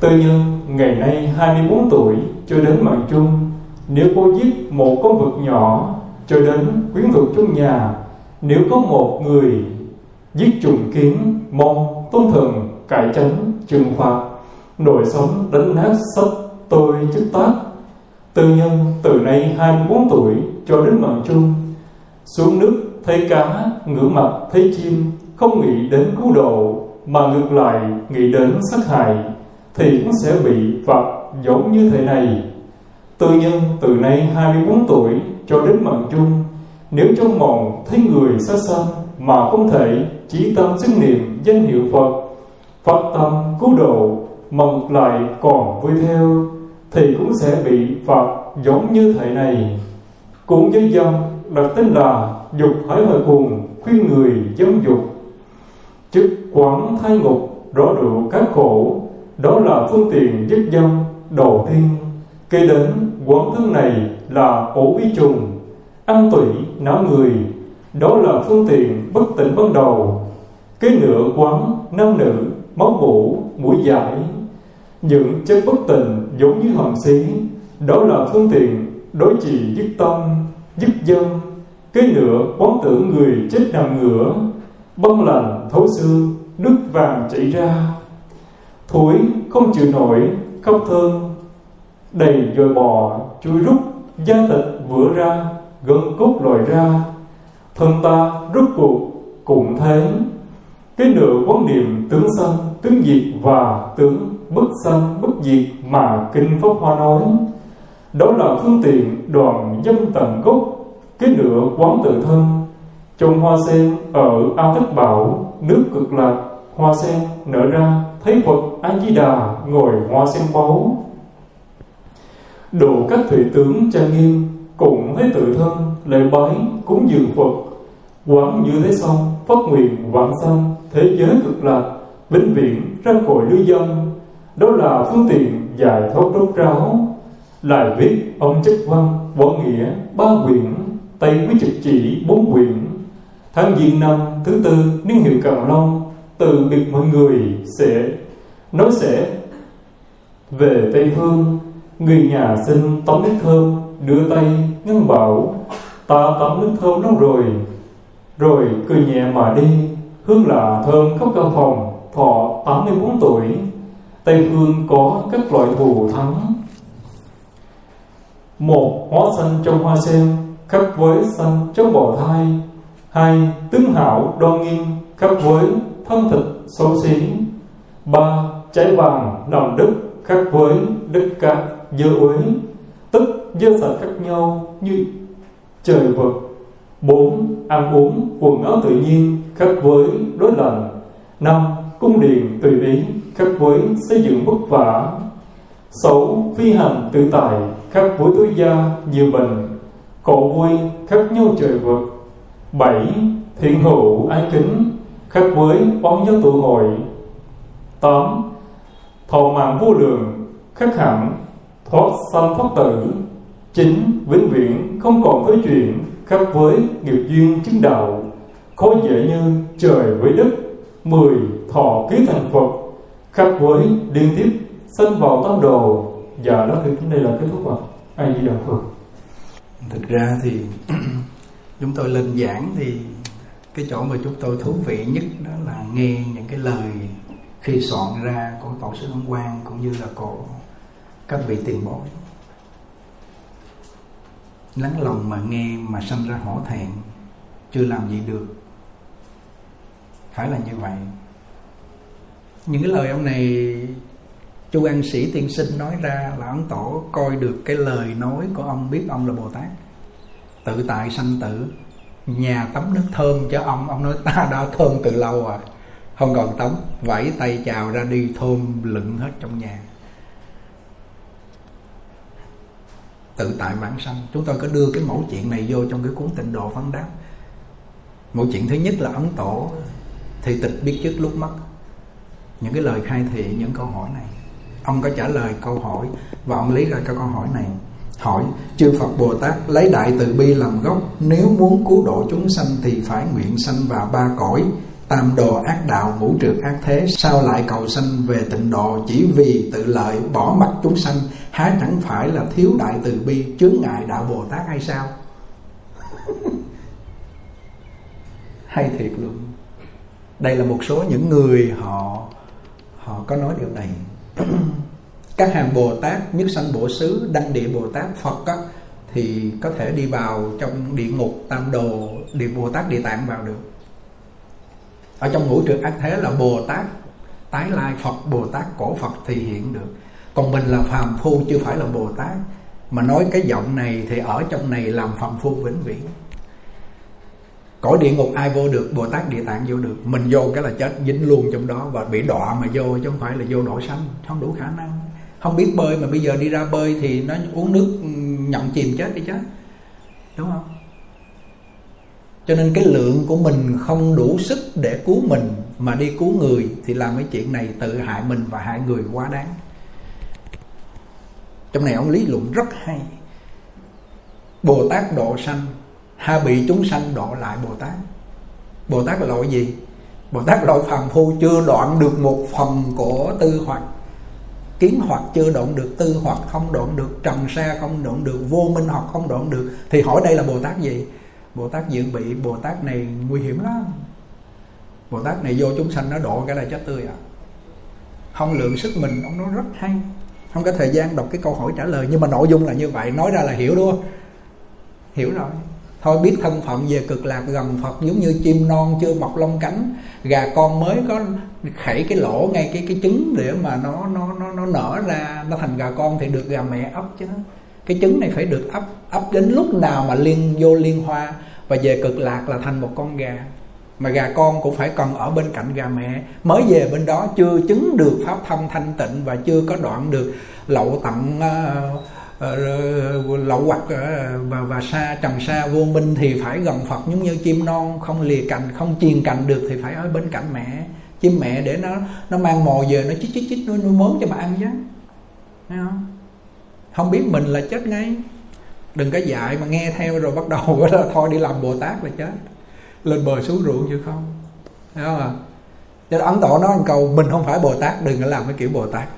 Tự nhân ngày nay 24 tuổi cho đến mạng chung, Nếu cô giết một con vật nhỏ cho đến quyến thuộc trong nhà, Nếu có một người giết trùng kiến, mong tôn thần cải tránh trừng phạt nội sống đánh nát sách tôi chức tác. Tư nhân từ nay 24 tuổi cho đến mạng chung, xuống nước thấy cá ngửa mặt thấy chim, không nghĩ đến cứu độ mà ngược lại nghĩ đến sát hại thì cũng sẽ bị phạt giống như thế này. Tư nhân từ nay 24 tuổi cho đến mạng chung, nếu trong mộng thấy người xa sanh mà không thể chỉ tâm xưng niệm danh hiệu Phật Phật tâm cứu độ mà ngược lại còn vui theo, thì cũng sẽ bị phạt giống như thế này. Cũng với dân đặt tên là dục hải hội cùng khuyên người dâm dục. Chức quán thai ngục, rõ rượu các khổ đó là phương tiện dứt dâm đầu tiên. Kế đến, quán thứ này là ổ vi trùng, ăn tủy não người. Đó là phương tiện bất tỉnh ban đầu. Cái nữa quán, nam nữ, máu mũ mũi giải. Những chất bất tình giống như hầm xí. Đó là phương tiện đối trị dứt tâm dứt dân. Cái nữa quán tưởng người chết nằm ngửa. Băng lạnh thấu xương nước vàng chảy ra thối không chịu nổi, khóc thơm. Đầy dồi bò, chui rút, da thịt vữa ra, gân cốt lòi ra. Thân ta rút cuộc, cũng thế cái nửa quan niệm tướng sanh tướng diệt và tướng bất sanh bất diệt mà kinh pháp hoa nói. Đó là phương tiện đoàn dâm tận gốc, cái nửa quán tự thân. Trong hoa sen ở ao thất bảo, nước cực lạc, hoa sen nở ra thấy phật a di đà ngồi hoa sen báu. Đủ các thủy tướng trang nghiêm cùng với tự thân, lễ bái cúng dường phật. Quán như thế xong, phát nguyện vạn sanh thế giới cực lạc, vĩnh viễn ra khỏi lưu dân. Đó là phương tiện giải thoát rốt ráo. Lại viết ông chức văn, võ nghĩa, ba quyển tây quý trực chỉ bốn quyển. Tháng giêng năm thứ tư niên hiệu càng long từ biệt mọi người sẽ nói sẽ về tây phương. Người nhà xin tắm nước thơm, đưa tay ngân bảo, ta tắm nước thơm lắm rồi rồi cười nhẹ mà đi. Hương lạ thơm khắp căn phòng, thọ 84 tuổi. Tây phương có các loại thù thắng. Một hóa xanh trong hoa sen, khắp với xanh trong bò thai. Hai, tướng hảo đoan nghiêm, khắp với thân thực xấu xí, ba trái vàng nồng đức khác với đức cát dơ uế, tức dơ sản khác nhau như trời vật bốn ăn uống quần áo tự nhiên khác với đối lành, năm cung điện tùy ý khác với xây dựng vất vả, sáu phi hành tự tại khác với tối gia nhiều bệnh khổ vui khác nhau trời vực bảy, thiện hữu ái kính khác với bóng giáo tụ hội tám, thọ mạng vô lượng, khác hẳn, thoát sanh thoát tử. Chín, vĩnh viễn, không còn thứ chuyện khác với nghiệp duyên chứng đạo. Khó dễ như trời với đất. Mười, thọ ký thành phật khác với liên tiếp sinh vào tam đồ. Và đó thì đây là kết thúc ạ. Ai đi đà phật. Thực ra thì chúng tôi lên giảng thì cái chỗ mà chúng tôi thú vị nhất đó là nghe những cái lời khi soạn ra của tổ sư Ấn Quang cũng như là của các vị tiền bối. Lắng lòng mà nghe mà sanh ra hổ thẹn, chưa làm gì được. Phải là như vậy. Những cái lời ông này, chu an sĩ tiên sinh nói ra là ông tổ coi được cái lời nói của ông biết ông là bồ tát. Tự tại sanh tử nhà tắm nước thơm cho ông. Ông nói, ta đã thơm từ lâu à. Không còn tắm, vẫy tay chào ra đi, thơm lựng hết trong nhà. Tự tại bản sanh. Chúng tôi có đưa cái mẫu chuyện này vô trong cái cuốn tịnh độ phán đáp. Mẫu chuyện thứ nhất là ấn tổ. Thì tịch biết trước lúc mất. Những cái lời khai thị, những câu hỏi này. Ông có trả lời câu hỏi và ông lý ra cho câu hỏi này hỏi, chư Phật Bồ Tát lấy đại từ bi làm gốc, nếu muốn cứu độ chúng sanh thì phải nguyện sanh vào ba cõi. Tam đồ ác đạo, ngũ trượt ác thế, sao lại cầu sanh về tịnh độ chỉ vì tự lợi, bỏ mặt chúng sanh? Há chẳng phải là thiếu đại từ bi, chướng ngại đạo Bồ Tát hay sao? Hay thiệt luôn. Đây là một số những người họ họ có nói điều này. các hàng bồ tát nhất sanh bổ xứ đăng địa bồ tát phật á, thì có thể đi vào trong địa ngục tam đồ địa bồ tát địa tạng vào được. Ở trong ngũ trượt ác thế là bồ tát tái lai phật bồ tát cổ phật thì hiện được. Còn mình là phàm phu chưa phải là bồ tát. Mà nói cái giọng này thì ở trong này làm phàm phu vĩnh viễn. Cõi địa ngục ai vô được bồ tát địa tạng vô được. Mình vô cái là chết dính luôn trong đó và bị đọa mà vô chứ không phải là vô độ sanh. Không đủ khả năng không biết bơi mà bây giờ đi ra bơi thì nó uống nước ừ, nhậm chìm chết đi chết đúng không? Cho nên cái lượng của mình không đủ sức để cứu mình mà đi cứu người thì làm cái chuyện này tự hại mình và hại người quá đáng. Trong này ông lý luận rất hay. Bồ tát độ sanh, ha bị chúng sanh độ lại bồ tát. Bồ tát là loại gì? Bồ tát lỗi loại phàm phu chưa đoạn được một phần của tư hoặc kiến hoặc chưa đoạn được, tư hoặc không đoạn được, trần sa không đoạn được, vô minh hoặc không đoạn được, thì hỏi đây là bồ tát gì? Bồ tát dự bị, bồ tát này nguy hiểm lắm. Bồ tát này vô chúng sanh nó độ cái là chết tươi à. Không lượng sức mình, ông nói rất hay. Không có thời gian đọc cái câu hỏi trả lời, nhưng mà nội dung là như vậy. Nói ra là hiểu, đúng không? Hiểu rồi thôi biết thân phận về cực lạc gần phật giống như chim non chưa mọc lông cánh. Gà con mới có khẩy cái lỗ ngay cái cái trứng để mà nó nó nó nó nở ra. Nó thành gà con thì được gà mẹ ấp chứ. Cái trứng này phải được ấp ấp đến lúc nào mà liên vô liên hoa và về cực lạc là thành một con gà. Mà gà con cũng phải cần ở bên cạnh gà mẹ. Mới về bên đó chưa chứng được pháp thông thanh tịnh và chưa có đoạn được lậu tận uh, ờ, Ờ, ờ, lậu hoặc ờ, và và xa trầm xa vô minh thì phải gần phật. Giống như chim non không lìa cành không chiền cành được thì phải ở bên cạnh mẹ. Chim mẹ để nó nó mang mồi về nó chích chích chích nó, nuôi mớm cho mà ăn chứ. Thấy không? Không biết mình là chết ngay. Đừng có dạy mà nghe theo rồi bắt đầu là thôi đi làm bồ tát là chết. Lên bờ xuống ruộng chứ không. Thấy không à cho ấn tổ nói một câu mình không phải bồ tát đừng có làm cái kiểu bồ tát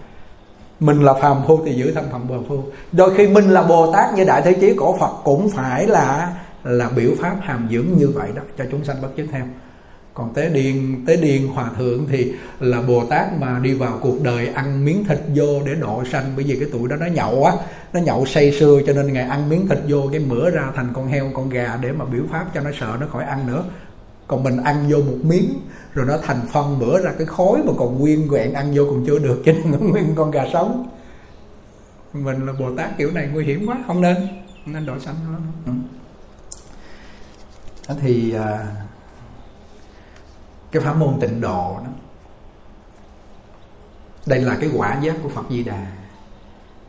mình là phàm phu thì giữ thân phận phàm phu. Đôi khi mình là bồ tát như đại thế chí cổ phật cũng phải là là biểu pháp hàm dưỡng như vậy đó, cho chúng sanh bất chứng theo. Còn tế điền tế điền hòa thượng thì là bồ tát mà đi vào cuộc đời ăn miếng thịt vô để độ sanh. Bởi vì cái tuổi đó nó nhậu á, nó nhậu say sưa cho nên ngày ăn miếng thịt vô cái mửa ra thành con heo, con gà để mà biểu pháp cho nó sợ nó khỏi ăn nữa. Còn mình ăn vô một miếng rồi nó thành phân bữa ra cái khối mà còn nguyên quẹn ăn vô còn chưa được cho nên nó nguyên con gà sống. Mình là bồ tát kiểu này nguy hiểm quá không nên không nên đổi sanh nó. Ừ. thì à, cái pháp môn tịnh độ đó đây là cái quả giác của phật di đà.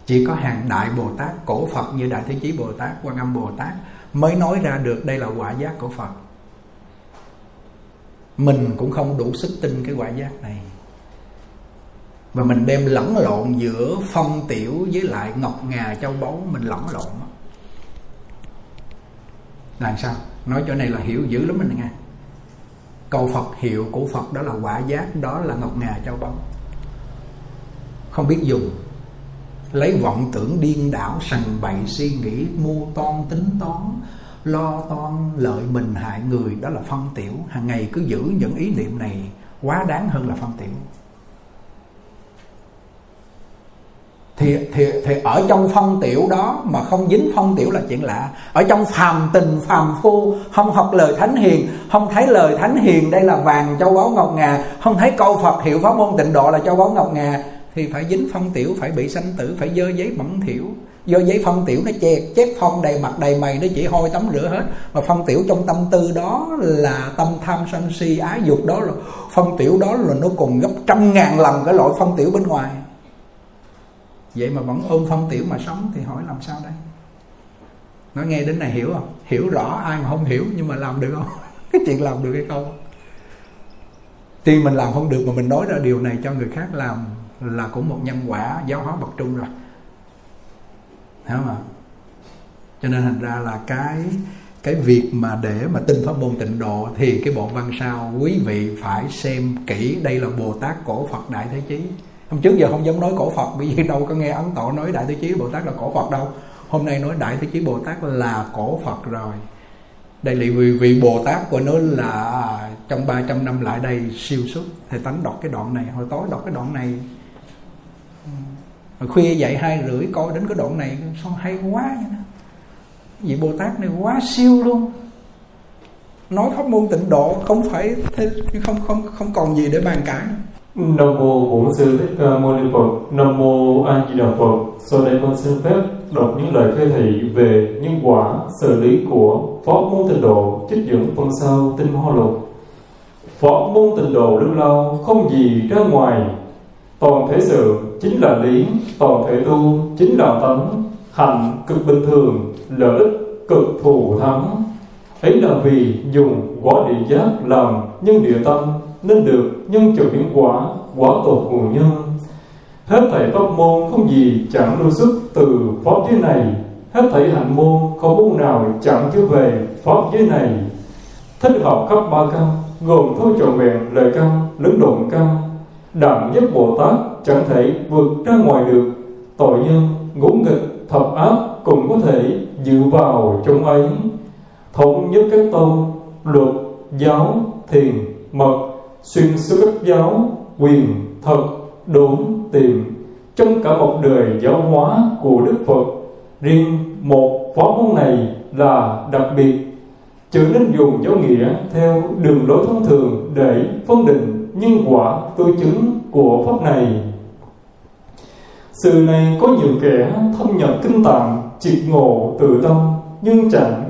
Chỉ có hàng đại bồ tát cổ phật như đại thế chí bồ tát quan âm bồ tát mới nói ra được đây là quả giác của phật mình cũng không đủ sức tin cái quả giác này. Và mình đem lẫn lộn giữa phong tiểu với lại ngọc ngà châu báu, mình lẫn lộn. Làm sao? Nói chỗ này là hiểu dữ lắm mình nghe cầu phật hiệu của phật đó là quả giác, đó là ngọc ngà châu báu. Không biết dùng. Lấy vọng tưởng điên đảo, sằng bậy suy nghĩ, mua toan tính toán lo toan lợi mình hại người đó là phân tiểu. Hàng ngày cứ giữ những ý niệm này quá đáng hơn là phân tiểu. Thì, thì, thì ở trong phân tiểu đó mà không dính phân tiểu là chuyện lạ. Ở trong phàm tình phàm phu không học lời thánh hiền không thấy lời thánh hiền đây là vàng châu báu ngọc ngà. Không thấy câu phật hiệu pháp môn tịnh độ là châu báu ngọc ngà. Thì phải dính phân tiểu phải bị sanh tử phải dơ giấy bẩn thiểu do giấy phong tiểu nó che, chép phong đầy mặt đầy mày nó chỉ hôi tắm rửa hết. Mà phong tiểu trong tâm tư đó là tâm tham sân si ái dục đó là phong tiểu đó là nó còn gấp trăm ngàn lần cái loại phong tiểu bên ngoài. Vậy mà vẫn ôm phong tiểu mà sống thì hỏi làm sao đây? Nói nghe đến này hiểu không? Hiểu rõ ai mà không hiểu nhưng mà làm được không? Cái chuyện làm được hay không? Tuy mình làm không được mà mình nói ra điều này cho người khác làm là cũng một nhân quả giáo hóa bậc trung rồi hiểu không ạ? Cho nên thành ra là cái cái việc mà để mà tin pháp môn tịnh độ thì cái bộ văn sao quý vị phải xem kỹ. Đây là bồ tát cổ phật đại thế chí. Hôm trước giờ không dám nói cổ phật, bởi vì đâu có nghe ấn tổ nói đại thế chí, bồ tát là cổ phật đâu. Hôm nay nói đại thế chí, bồ tát là cổ phật rồi. Đây là vì vị bồ tát của nó là trong 300 năm lại đây siêu xuất. Thầy tánh đọc cái đoạn này, hồi tối đọc cái đoạn này rồi khuya dậy hai rưỡi, coi đến cái đoạn này, sao hay quá vậy đó vị bồ tát này quá siêu luôn nói pháp môn tịnh độ không phải không không không còn gì để bàn cãi Nam mô Bổn sư Thích Ca Mâu Ni Phật. Nam mô A Di Đà Phật. Sau đây con xin phép đọc những lời khai thị về nhân quả, xử lý của pháp môn tịnh độ trích dẫn phần sau tinh hoa lục. Pháp môn tịnh độ lúc lâu không gì ra ngoài toàn thể sự chính là lý, toàn thể tu, chính là tánh hạnh cực bình thường, lợi ích cực thù thắng. Ấy là vì dùng quả địa giác làm nhân địa tâm, nên được nhân trừ hiển quả quả tột nguồn nhân. Hết thảy pháp môn không gì chẳng lưu xuất từ pháp giới này. Hết thảy hạnh môn không môn nào chẳng chứa về pháp giới này. Thích hợp khắp ba căn, gồm thôi trọn vẹn lời căn, lẫn độn căn đẳng nhất bồ tát, chẳng thể vượt ra ngoài được. Tội nhân, ngũ nghịch, thập ác cũng có thể dự vào trong ấy. Thống nhất các tôn luật, giáo, thiền, mật, xuyên suốt các giáo, quyền, thật, đúng tìm trong cả một đời giáo hóa của đức phật, riêng một pháp môn này là đặc biệt. Chứ nên dùng giáo nghĩa theo đường lối thông thường để phân định nhân quả tư chứng của pháp này. Sự này có nhiều kẻ thâm nhập kinh tạng, triệt ngộ tự tâm, nhưng chẳng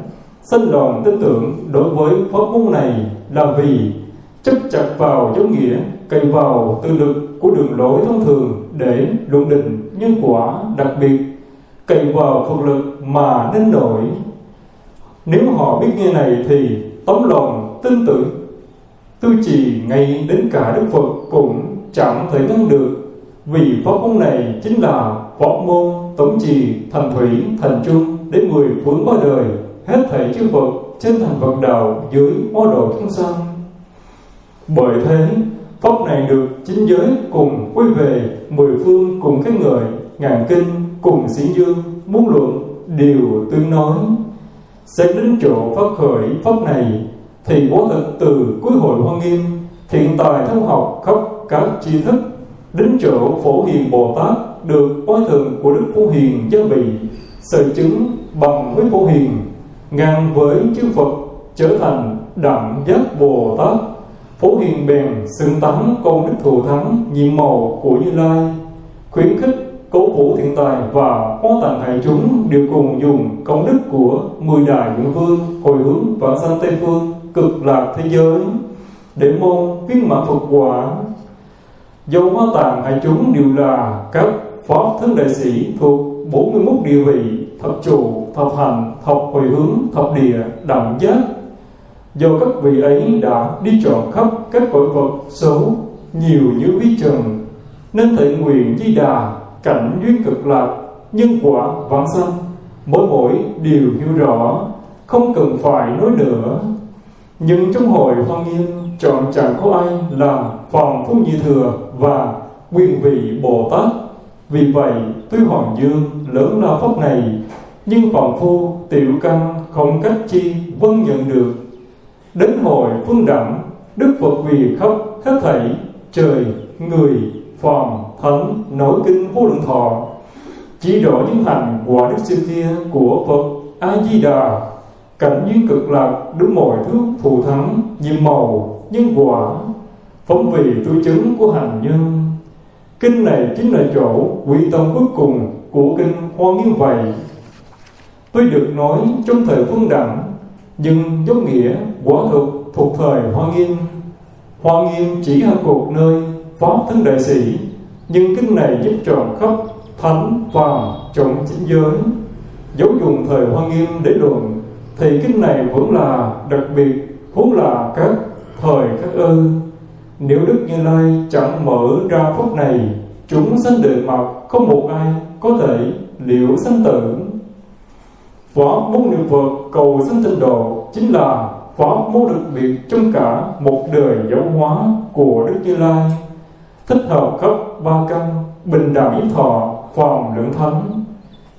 sanh đoàn tin tưởng đối với pháp môn này là vì chấp chặt vào giáo nghĩa, cậy vào tự lực của đường lối thông thường để luận định nhân quả đặc biệt, cậy vào phật lực mà nên nổi. Nếu họ biết nghe này thì tấm lòng tin tưởng tư trì ngay đến cả đức phật cũng chẳng thể ngăn được. Vì pháp môn này chính là pháp môn tổng trì thành thủy thành trung đến mười phương ba đời. Hết thảy chư Phật trên thành Phật đạo dưới hóa độ chúng sanh. Bởi thế, pháp này được chính giới cùng quy về mười phương cùng cái ngợi ngàn kinh cùng sĩ dương muốn luận đều tương nói. Xét đến chỗ phát khởi pháp này thì bố thực từ cuối hội hoa nghiêm, thiện tài thông học khắp các tri thức đến chỗ phổ hiền bồ tát được oai thường của đức phổ hiền gia bị sự chứng bằng với phổ hiền, ngang với chư Phật trở thành đẳng giác Bồ Tát. Phổ hiền bèn xưng tánh công đức thù thắng nhiệm màu của Như Lai, khuyến khích cố vũ thiện tài và hóa tặng hại chúng đều cùng dùng công đức của mười đại nguyện vương, hồi hướng và sanh tây phương cực lạc thế giới, để mong viên mãn Phật quả. Dầu hóa tạng hại chúng đều là các pháp thân đại sĩ thuộc 41 địa vị, thập trụ thập hành, thập hồi hướng, thập địa, đẳng giác. Do các vị ấy đã đi chọn khắp các cõi vật xấu, nhiều như vi trần, nên thệ nguyện di đà cảnh duyên cực lạc, nhân quả vãng sanh. Mỗi mỗi đều hiểu rõ, không cần phải nói nữa nhưng trong hội hoa nghiêm chọn chẳng có ai làm phòng phúc như thừa và quyền vị bồ tát. Vì vậy tuy hoàng dương lớn lao pháp này, nhưng phòng phu tiểu căn không cách chi vân nhận được. Đến hồi phương đẳng, đức phật vì khắp hết thảy trời, người phòng thánh nổi kinh vô lượng thọ. Chỉ rõ những hành quả đức xưa kia của Phật A Di Đà cảnh duyên cực lạc đúng mọi thứ thù thắng nhiệm màu nhân quả phóng vì tu chứng của hành nhân. Kinh này chính là chỗ quy tâm cuối cùng của kinh hoa nghiêm vậy tôi được nói trong thời phương đẳng, nhưng giống nghĩa quả thực thuộc thời hoa nghiêm hoa nghiêm chỉ là cuộc nơi pháp thân đại sĩ, nhưng kinh này giúp trọn khắp thánh và trọng chính giới dấu dùng thời hoa nghiêm để luận thì kinh này vẫn là đặc biệt, vốn là các thời các ư. Nếu đức như lai chẳng mở ra pháp này, chúng sanh đời mặt không một ai có thể liệu sanh tử. Pháp môn niệm phật cầu sanh tịnh độ chính là pháp môn đặc biệt trong cả một đời giáo hóa của đức như lai. Thích hợp khắp ba căn bình đẳng ý thọ phòng lượng thánh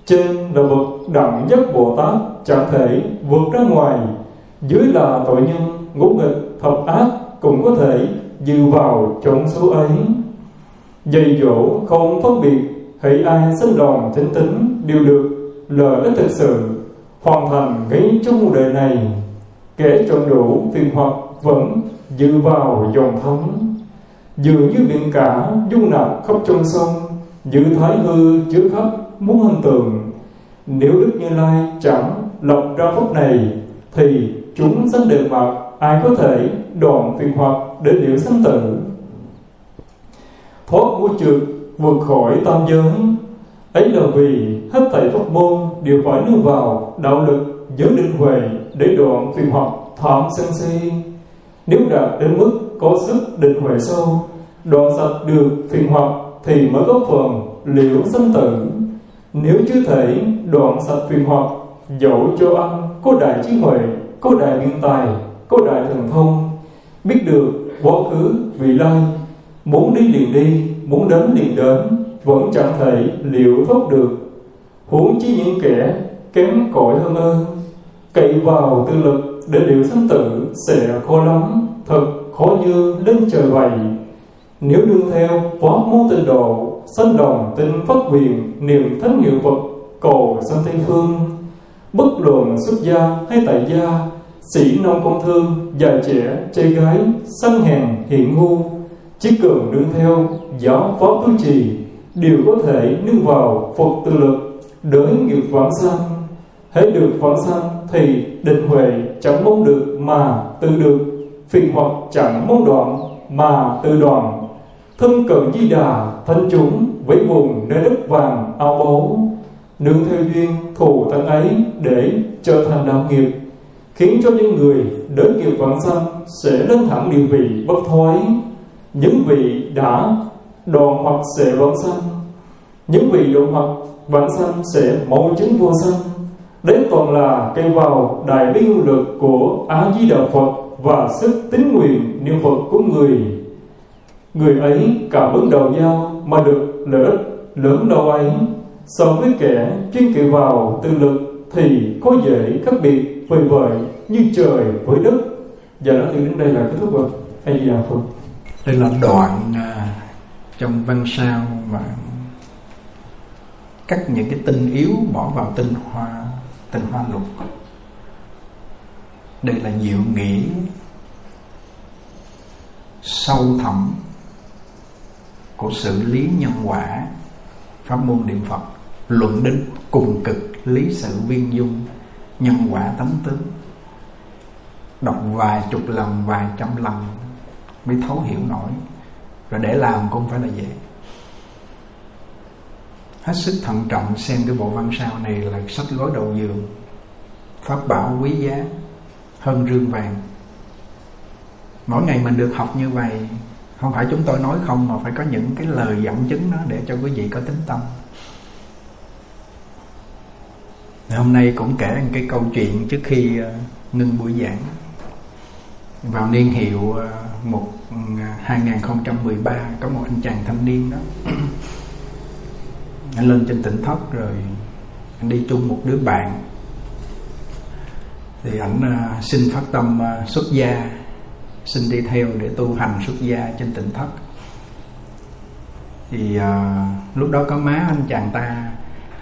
trên là bậc đẳng nhất bồ tát chẳng thể vượt ra ngoài. Dưới là tội nhân, ngũ nghịch, thập ác cũng có thể dự vào chốn số ấy. Dạy dỗ không phân biệt hãy ai sinh lòng chánh tính đều được, lợi ích thực sự, hoàn thành ngay trong một đời này. Kẻ chọn đủ phiền hoặc vẫn dự vào dòng thấm dường như biển cả dung nạp khắp trong sông giữ thái hư chứa khắp muốn hình tượng nếu đức như lai chẳng lập ra pháp này, thì chúng sanh đều mặt ai có thể đoạn phiền hoặc để liễu sanh tử? Thoát ngũ trượt vượt khỏi tam giới. Ấy là vì hết thảy pháp môn đều phải nương vào đạo lực giới định huệ để đoạn phiền hoặc thảm sân si. Nếu đạt đến mức có sức định huệ sâu, đoạn sạch được phiền hoặc thì mới có phần liễu sanh tử nếu chưa thể đoạn sạch phiền hoặc, dẫu cho ăn, có đại trí huệ, có đại biện tài, có đại thần thông, biết được quá khứ, vị lai, muốn đi liền đi, muốn đến liền đến, vẫn chẳng thể liệu thoát được. Huống chi những kẻ kém cỏi hơn ơn cậy vào tư lực để liệu sinh tử sẽ khó lắm, thật khó như lên trời vậy. Nếu đương theo quá môn tình độ sanh đồng tinh phát quyền niềm thánh hiệu phật cầu sanh tây phương. Bất luận xuất gia hay tại gia, sĩ nông công thương, già trẻ, trai gái, sanh hèn hiện ngu, chỉ cần đương theo giáo pháp tu trì, đều có thể nương vào phật tự lực đới nghiệp vãng sanh. Hãy được vãng sanh thì định huệ chẳng mong được mà tự được, phiền hoặc chẳng mong đoạn mà tự đoạn thân cận di đà, thánh chúng với vùng nơi đất vàng ao báu nương theo duyên thù thân ấy để trở thành đạo nghiệp, khiến cho những người đến nghiệp vãng sanh sẽ lên thẳng địa vị bất thoái. Những vị đã đoàn hoặc sẽ vãng sanh, những vị đoạn hoặc vãng sanh sẽ mau chứng vô sanh. Đấy toàn là cây vào đại bi lực của a di đà phật và sức tín nguyện niệm phật của người người ấy cảm ứng đầu nhau mà được lợi ích lớn đâu ấy. So với kẻ chuyên kỵ vào tự lực thì có dễ khác biệt vời vợi như trời với đất. Giờ đó từ đến đây là kết thúc rồi. Hay gì đà phật. Đây là đoạn à, trong văn sao mà cắt những cái tinh yếu bỏ vào tinh hoa tinh hoa lục. Đây là diệu nghĩa sâu thẳm của xử lý nhân quả, pháp môn niệm phật, luận đến cùng cực lý sự viên dung, nhân quả tấm tướng. Đọc vài chục lần, vài trăm lần mới thấu hiểu nổi. Rồi để làm cũng phải là dễ hết sức thận trọng xem cái bộ văn sao này là sách gói đầu giường, pháp bảo quý giá, hơn rương vàng. Mỗi ngày mình được học như vậy không phải chúng tôi nói không, mà phải có những cái lời dẫn chứng đó để cho quý vị có tính tâm. Hôm nay cũng kể một cái câu chuyện trước khi ờ, ngưng buổi giảng. Vào niên hiệu ờ, một ờ, 2013 có một anh chàng thanh niên đó. Anh lên trên tỉnh thất rồi anh đi chung một đứa bạn. Thì ảnh xin phát tâm xuất gia xin đi theo để tu hành xuất gia trên tỉnh thất. Thì à, lúc đó có má anh chàng ta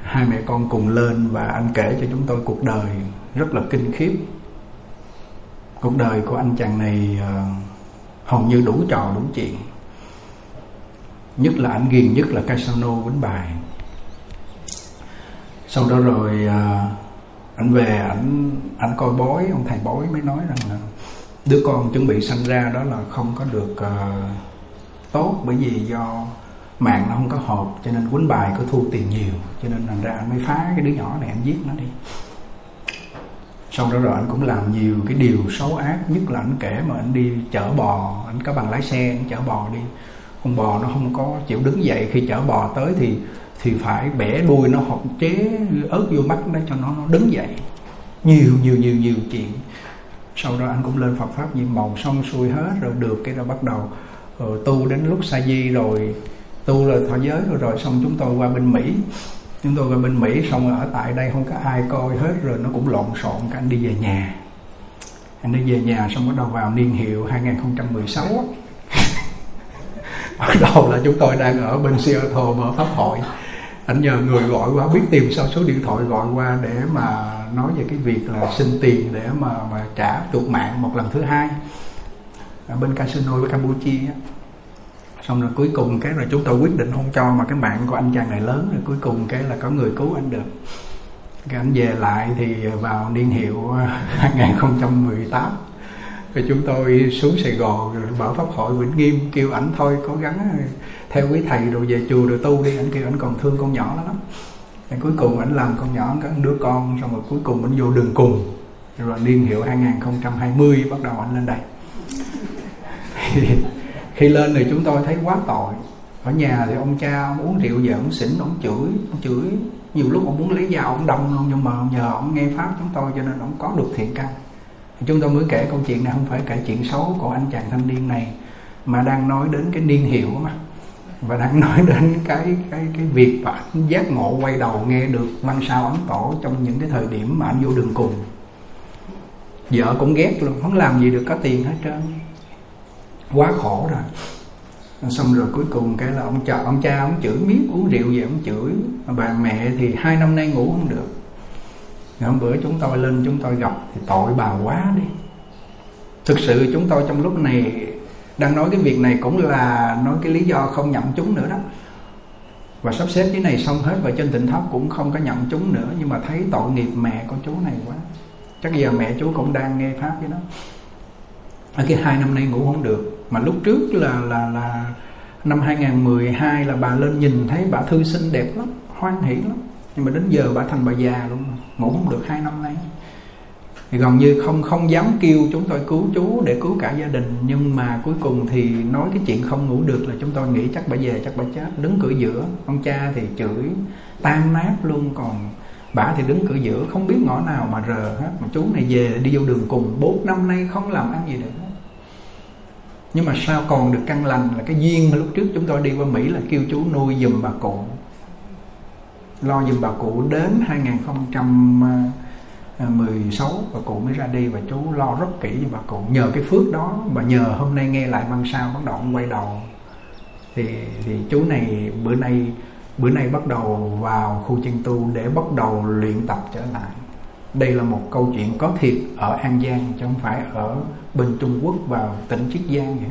hai mẹ con cùng lên và anh kể cho chúng tôi cuộc đời rất là kinh khiếp. Cuộc đời của anh chàng này à, hầu như đủ trò đủ chuyện. Nhất là anh ghiền nhất là casino đánh bài. Sau đó rồi à, anh về anh anh coi bói ông thầy bói mới nói rằng là đứa con chuẩn bị sinh ra đó là không có được uh, tốt bởi vì do mạng nó không có hợp cho nên quýnh bài có thu tiền nhiều cho nên thành ra anh mới phá cái đứa nhỏ này anh giết nó đi. Xong đó rồi anh cũng làm nhiều cái điều xấu ác nhất là anh kể mà anh đi chở bò anh có bằng lái xe anh chở bò đi. Con bò nó không có chịu đứng dậy khi chở bò tới thì thì phải bẻ đuôi nó hoặc chế ớt vô mắt nó cho nó, nó đứng dậy. Nhiều nhiều nhiều nhiều chuyện sau đó anh cũng lên Phật pháp nhiệm màu xong xuôi hết rồi được cái rồi bắt đầu rồi tu đến lúc sa di rồi, tu rồi thọ giới rồi rồi xong chúng tôi qua bên Mỹ. Chúng tôi qua bên Mỹ xong ở tại đây không có ai coi hết rồi nó cũng lộn xộn, cả anh đi về nhà. Anh đi về nhà xong bắt đầu vào niên hiệu 2016 bắt đầu là chúng tôi đang ở bên Seattle mở pháp hội. Anh nhờ người gọi qua, biết tìm sao số điện thoại gọi qua để mà nói về cái việc là xin tiền để mà mà trả chuộc mạng một lần thứ hai ở bên casino với Campuchia xong rồi cuối cùng cái rồi chúng tôi quyết định không cho mà cái mạng của anh chàng này lớn, rồi cuối cùng cái là có người cứu anh được. Cái anh về lại thì vào niên hiệu ờ, 2018 rồi chúng tôi xuống Sài Gòn rồi bảo pháp hội Vĩnh Nghiêm kêu ảnh thôi, cố gắng ờ, theo quý thầy rồi về chùa rồi tu đi. Ảnh kêu ảnh còn thương con nhỏ lắm rồi cuối cùng ảnh làm con nhỏ có đứa con, xong rồi cuối cùng ảnh vô đường cùng. Rồi niên hiệu 2020 bắt đầu ảnh lên đây. Khi lên thì chúng tôi thấy quá tội. Ở nhà thì ông cha ông uống rượu về ông xỉn, ông chửi ông chửi. Nhiều lúc ông muốn lấy dao, ông đâm luôn, nhưng mà nhờ ông nghe pháp chúng tôi cho nên ông có được thiện căn. Chúng tôi mới kể câu chuyện này, không phải kể chuyện xấu của anh chàng thanh niên này, mà đang nói đến cái niên hiệu mà và đang nói đến cái cái cái việc mà anh giác ngộ quay đầu nghe được văn sao ấn tổ trong những cái thời điểm mà anh vô đường cùng. Vợ cũng ghét luôn, không làm gì được, có tiền hết trơn. Quá khổ rồi. Xong rồi cuối cùng cái là ông cha ông cha ông chửi miết uống rượu về ông chửi. Bà mẹ thì hai năm nay ngủ không được. Ngày hôm bữa chúng tôi lên, chúng tôi gặp thì tội bà quá đi. Thực sự chúng tôi trong lúc này đang nói cái việc này cũng là nói cái lý do không nhận chúng nữa đó. Và sắp xếp cái này xong hết và trên tịnh thất cũng không có nhận chúng nữa, nhưng mà thấy tội nghiệp mẹ của chú này quá. Chắc giờ mẹ chú cũng đang nghe pháp với đó ở cái hai năm nay ngủ không được, mà lúc trước là là là năm 2012 là bà lên nhìn thấy bà thư sinh đẹp lắm, hoan hỷ lắm. Nhưng mà đến giờ bà thành bà già luôn, ngủ không được hai năm nay thì gần như không không dám kêu chúng tôi cứu chú để cứu cả gia đình. Nhưng mà cuối cùng thì nói cái chuyện không ngủ được là chúng tôi nghĩ chắc bà về, chắc bà chết. Đứng cửa giữa ông cha thì chửi, tan nát luôn. Còn bà thì đứng cửa giữa, không biết ngõ nào mà rờ hết. Mà chú này về đi vô đường cùng. Bốn năm nay không làm ăn gì được nhưng mà sao còn được căn lành là cái duyên mà lúc trước chúng tôi đi qua Mỹ là kêu chú nuôi giùm bà cụ. Lo giùm bà cụ đến 2000 16 và cụ mới ra đi và chú lo rất kỹ cho bà cụ nhờ cái phước đó và nhờ hôm nay nghe lại băng sao bắt đầu quay đầu. Thì thì chú này bữa nay bữa nay bắt đầu vào khu chân tu để bắt đầu luyện tập trở lại. Đây là một câu chuyện có thiệt ở An Giang, chứ không phải ở bên Trung Quốc vào tỉnh Chiết Giang vậy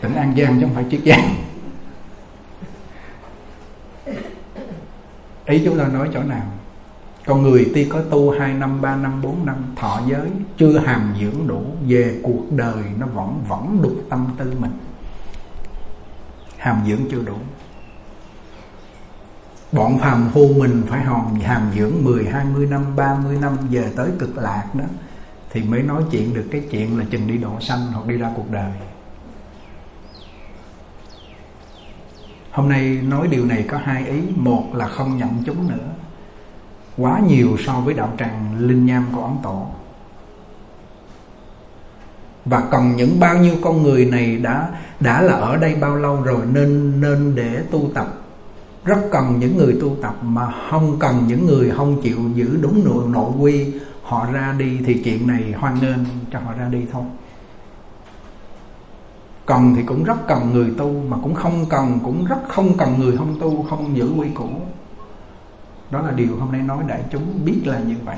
tỉnh An Giang chứ không phải Chiết Giang. Ý chúng ta nói chỗ nào? Con người tuy có tu 2 năm, 3 năm, 4 năm thọ giới Chưa hàm dưỡng đủ Về cuộc đời nó vẫn vẫn đục tâm tư mình. Hàm dưỡng chưa đủ. Bọn phàm phu mình phải hòn hàm dưỡng 10, 20 năm, 30 năm Về tới cực lạc đó Thì mới nói chuyện được cái chuyện là chừng đi độ sanh Hoặc đi ra cuộc đời. Hôm nay nói điều này có hai ý Một là không nhận chúng nữa Quá nhiều so với đạo tràng linh nham của Ấn Tổ. Và còn những bao nhiêu con người này đã đã là ở đây bao lâu rồi Nên nên để tu tập. Rất cần những người tu tập Mà không cần những người không chịu giữ đúng nội, nội quy Họ ra đi thì chuyện này hoan nghênh cho họ ra đi thôi. Cần thì cũng rất cần người tu mà cũng không cần cũng rất không cần người không tu không giữ quy củ đó là điều hôm nay nói đại chúng biết là như vậy.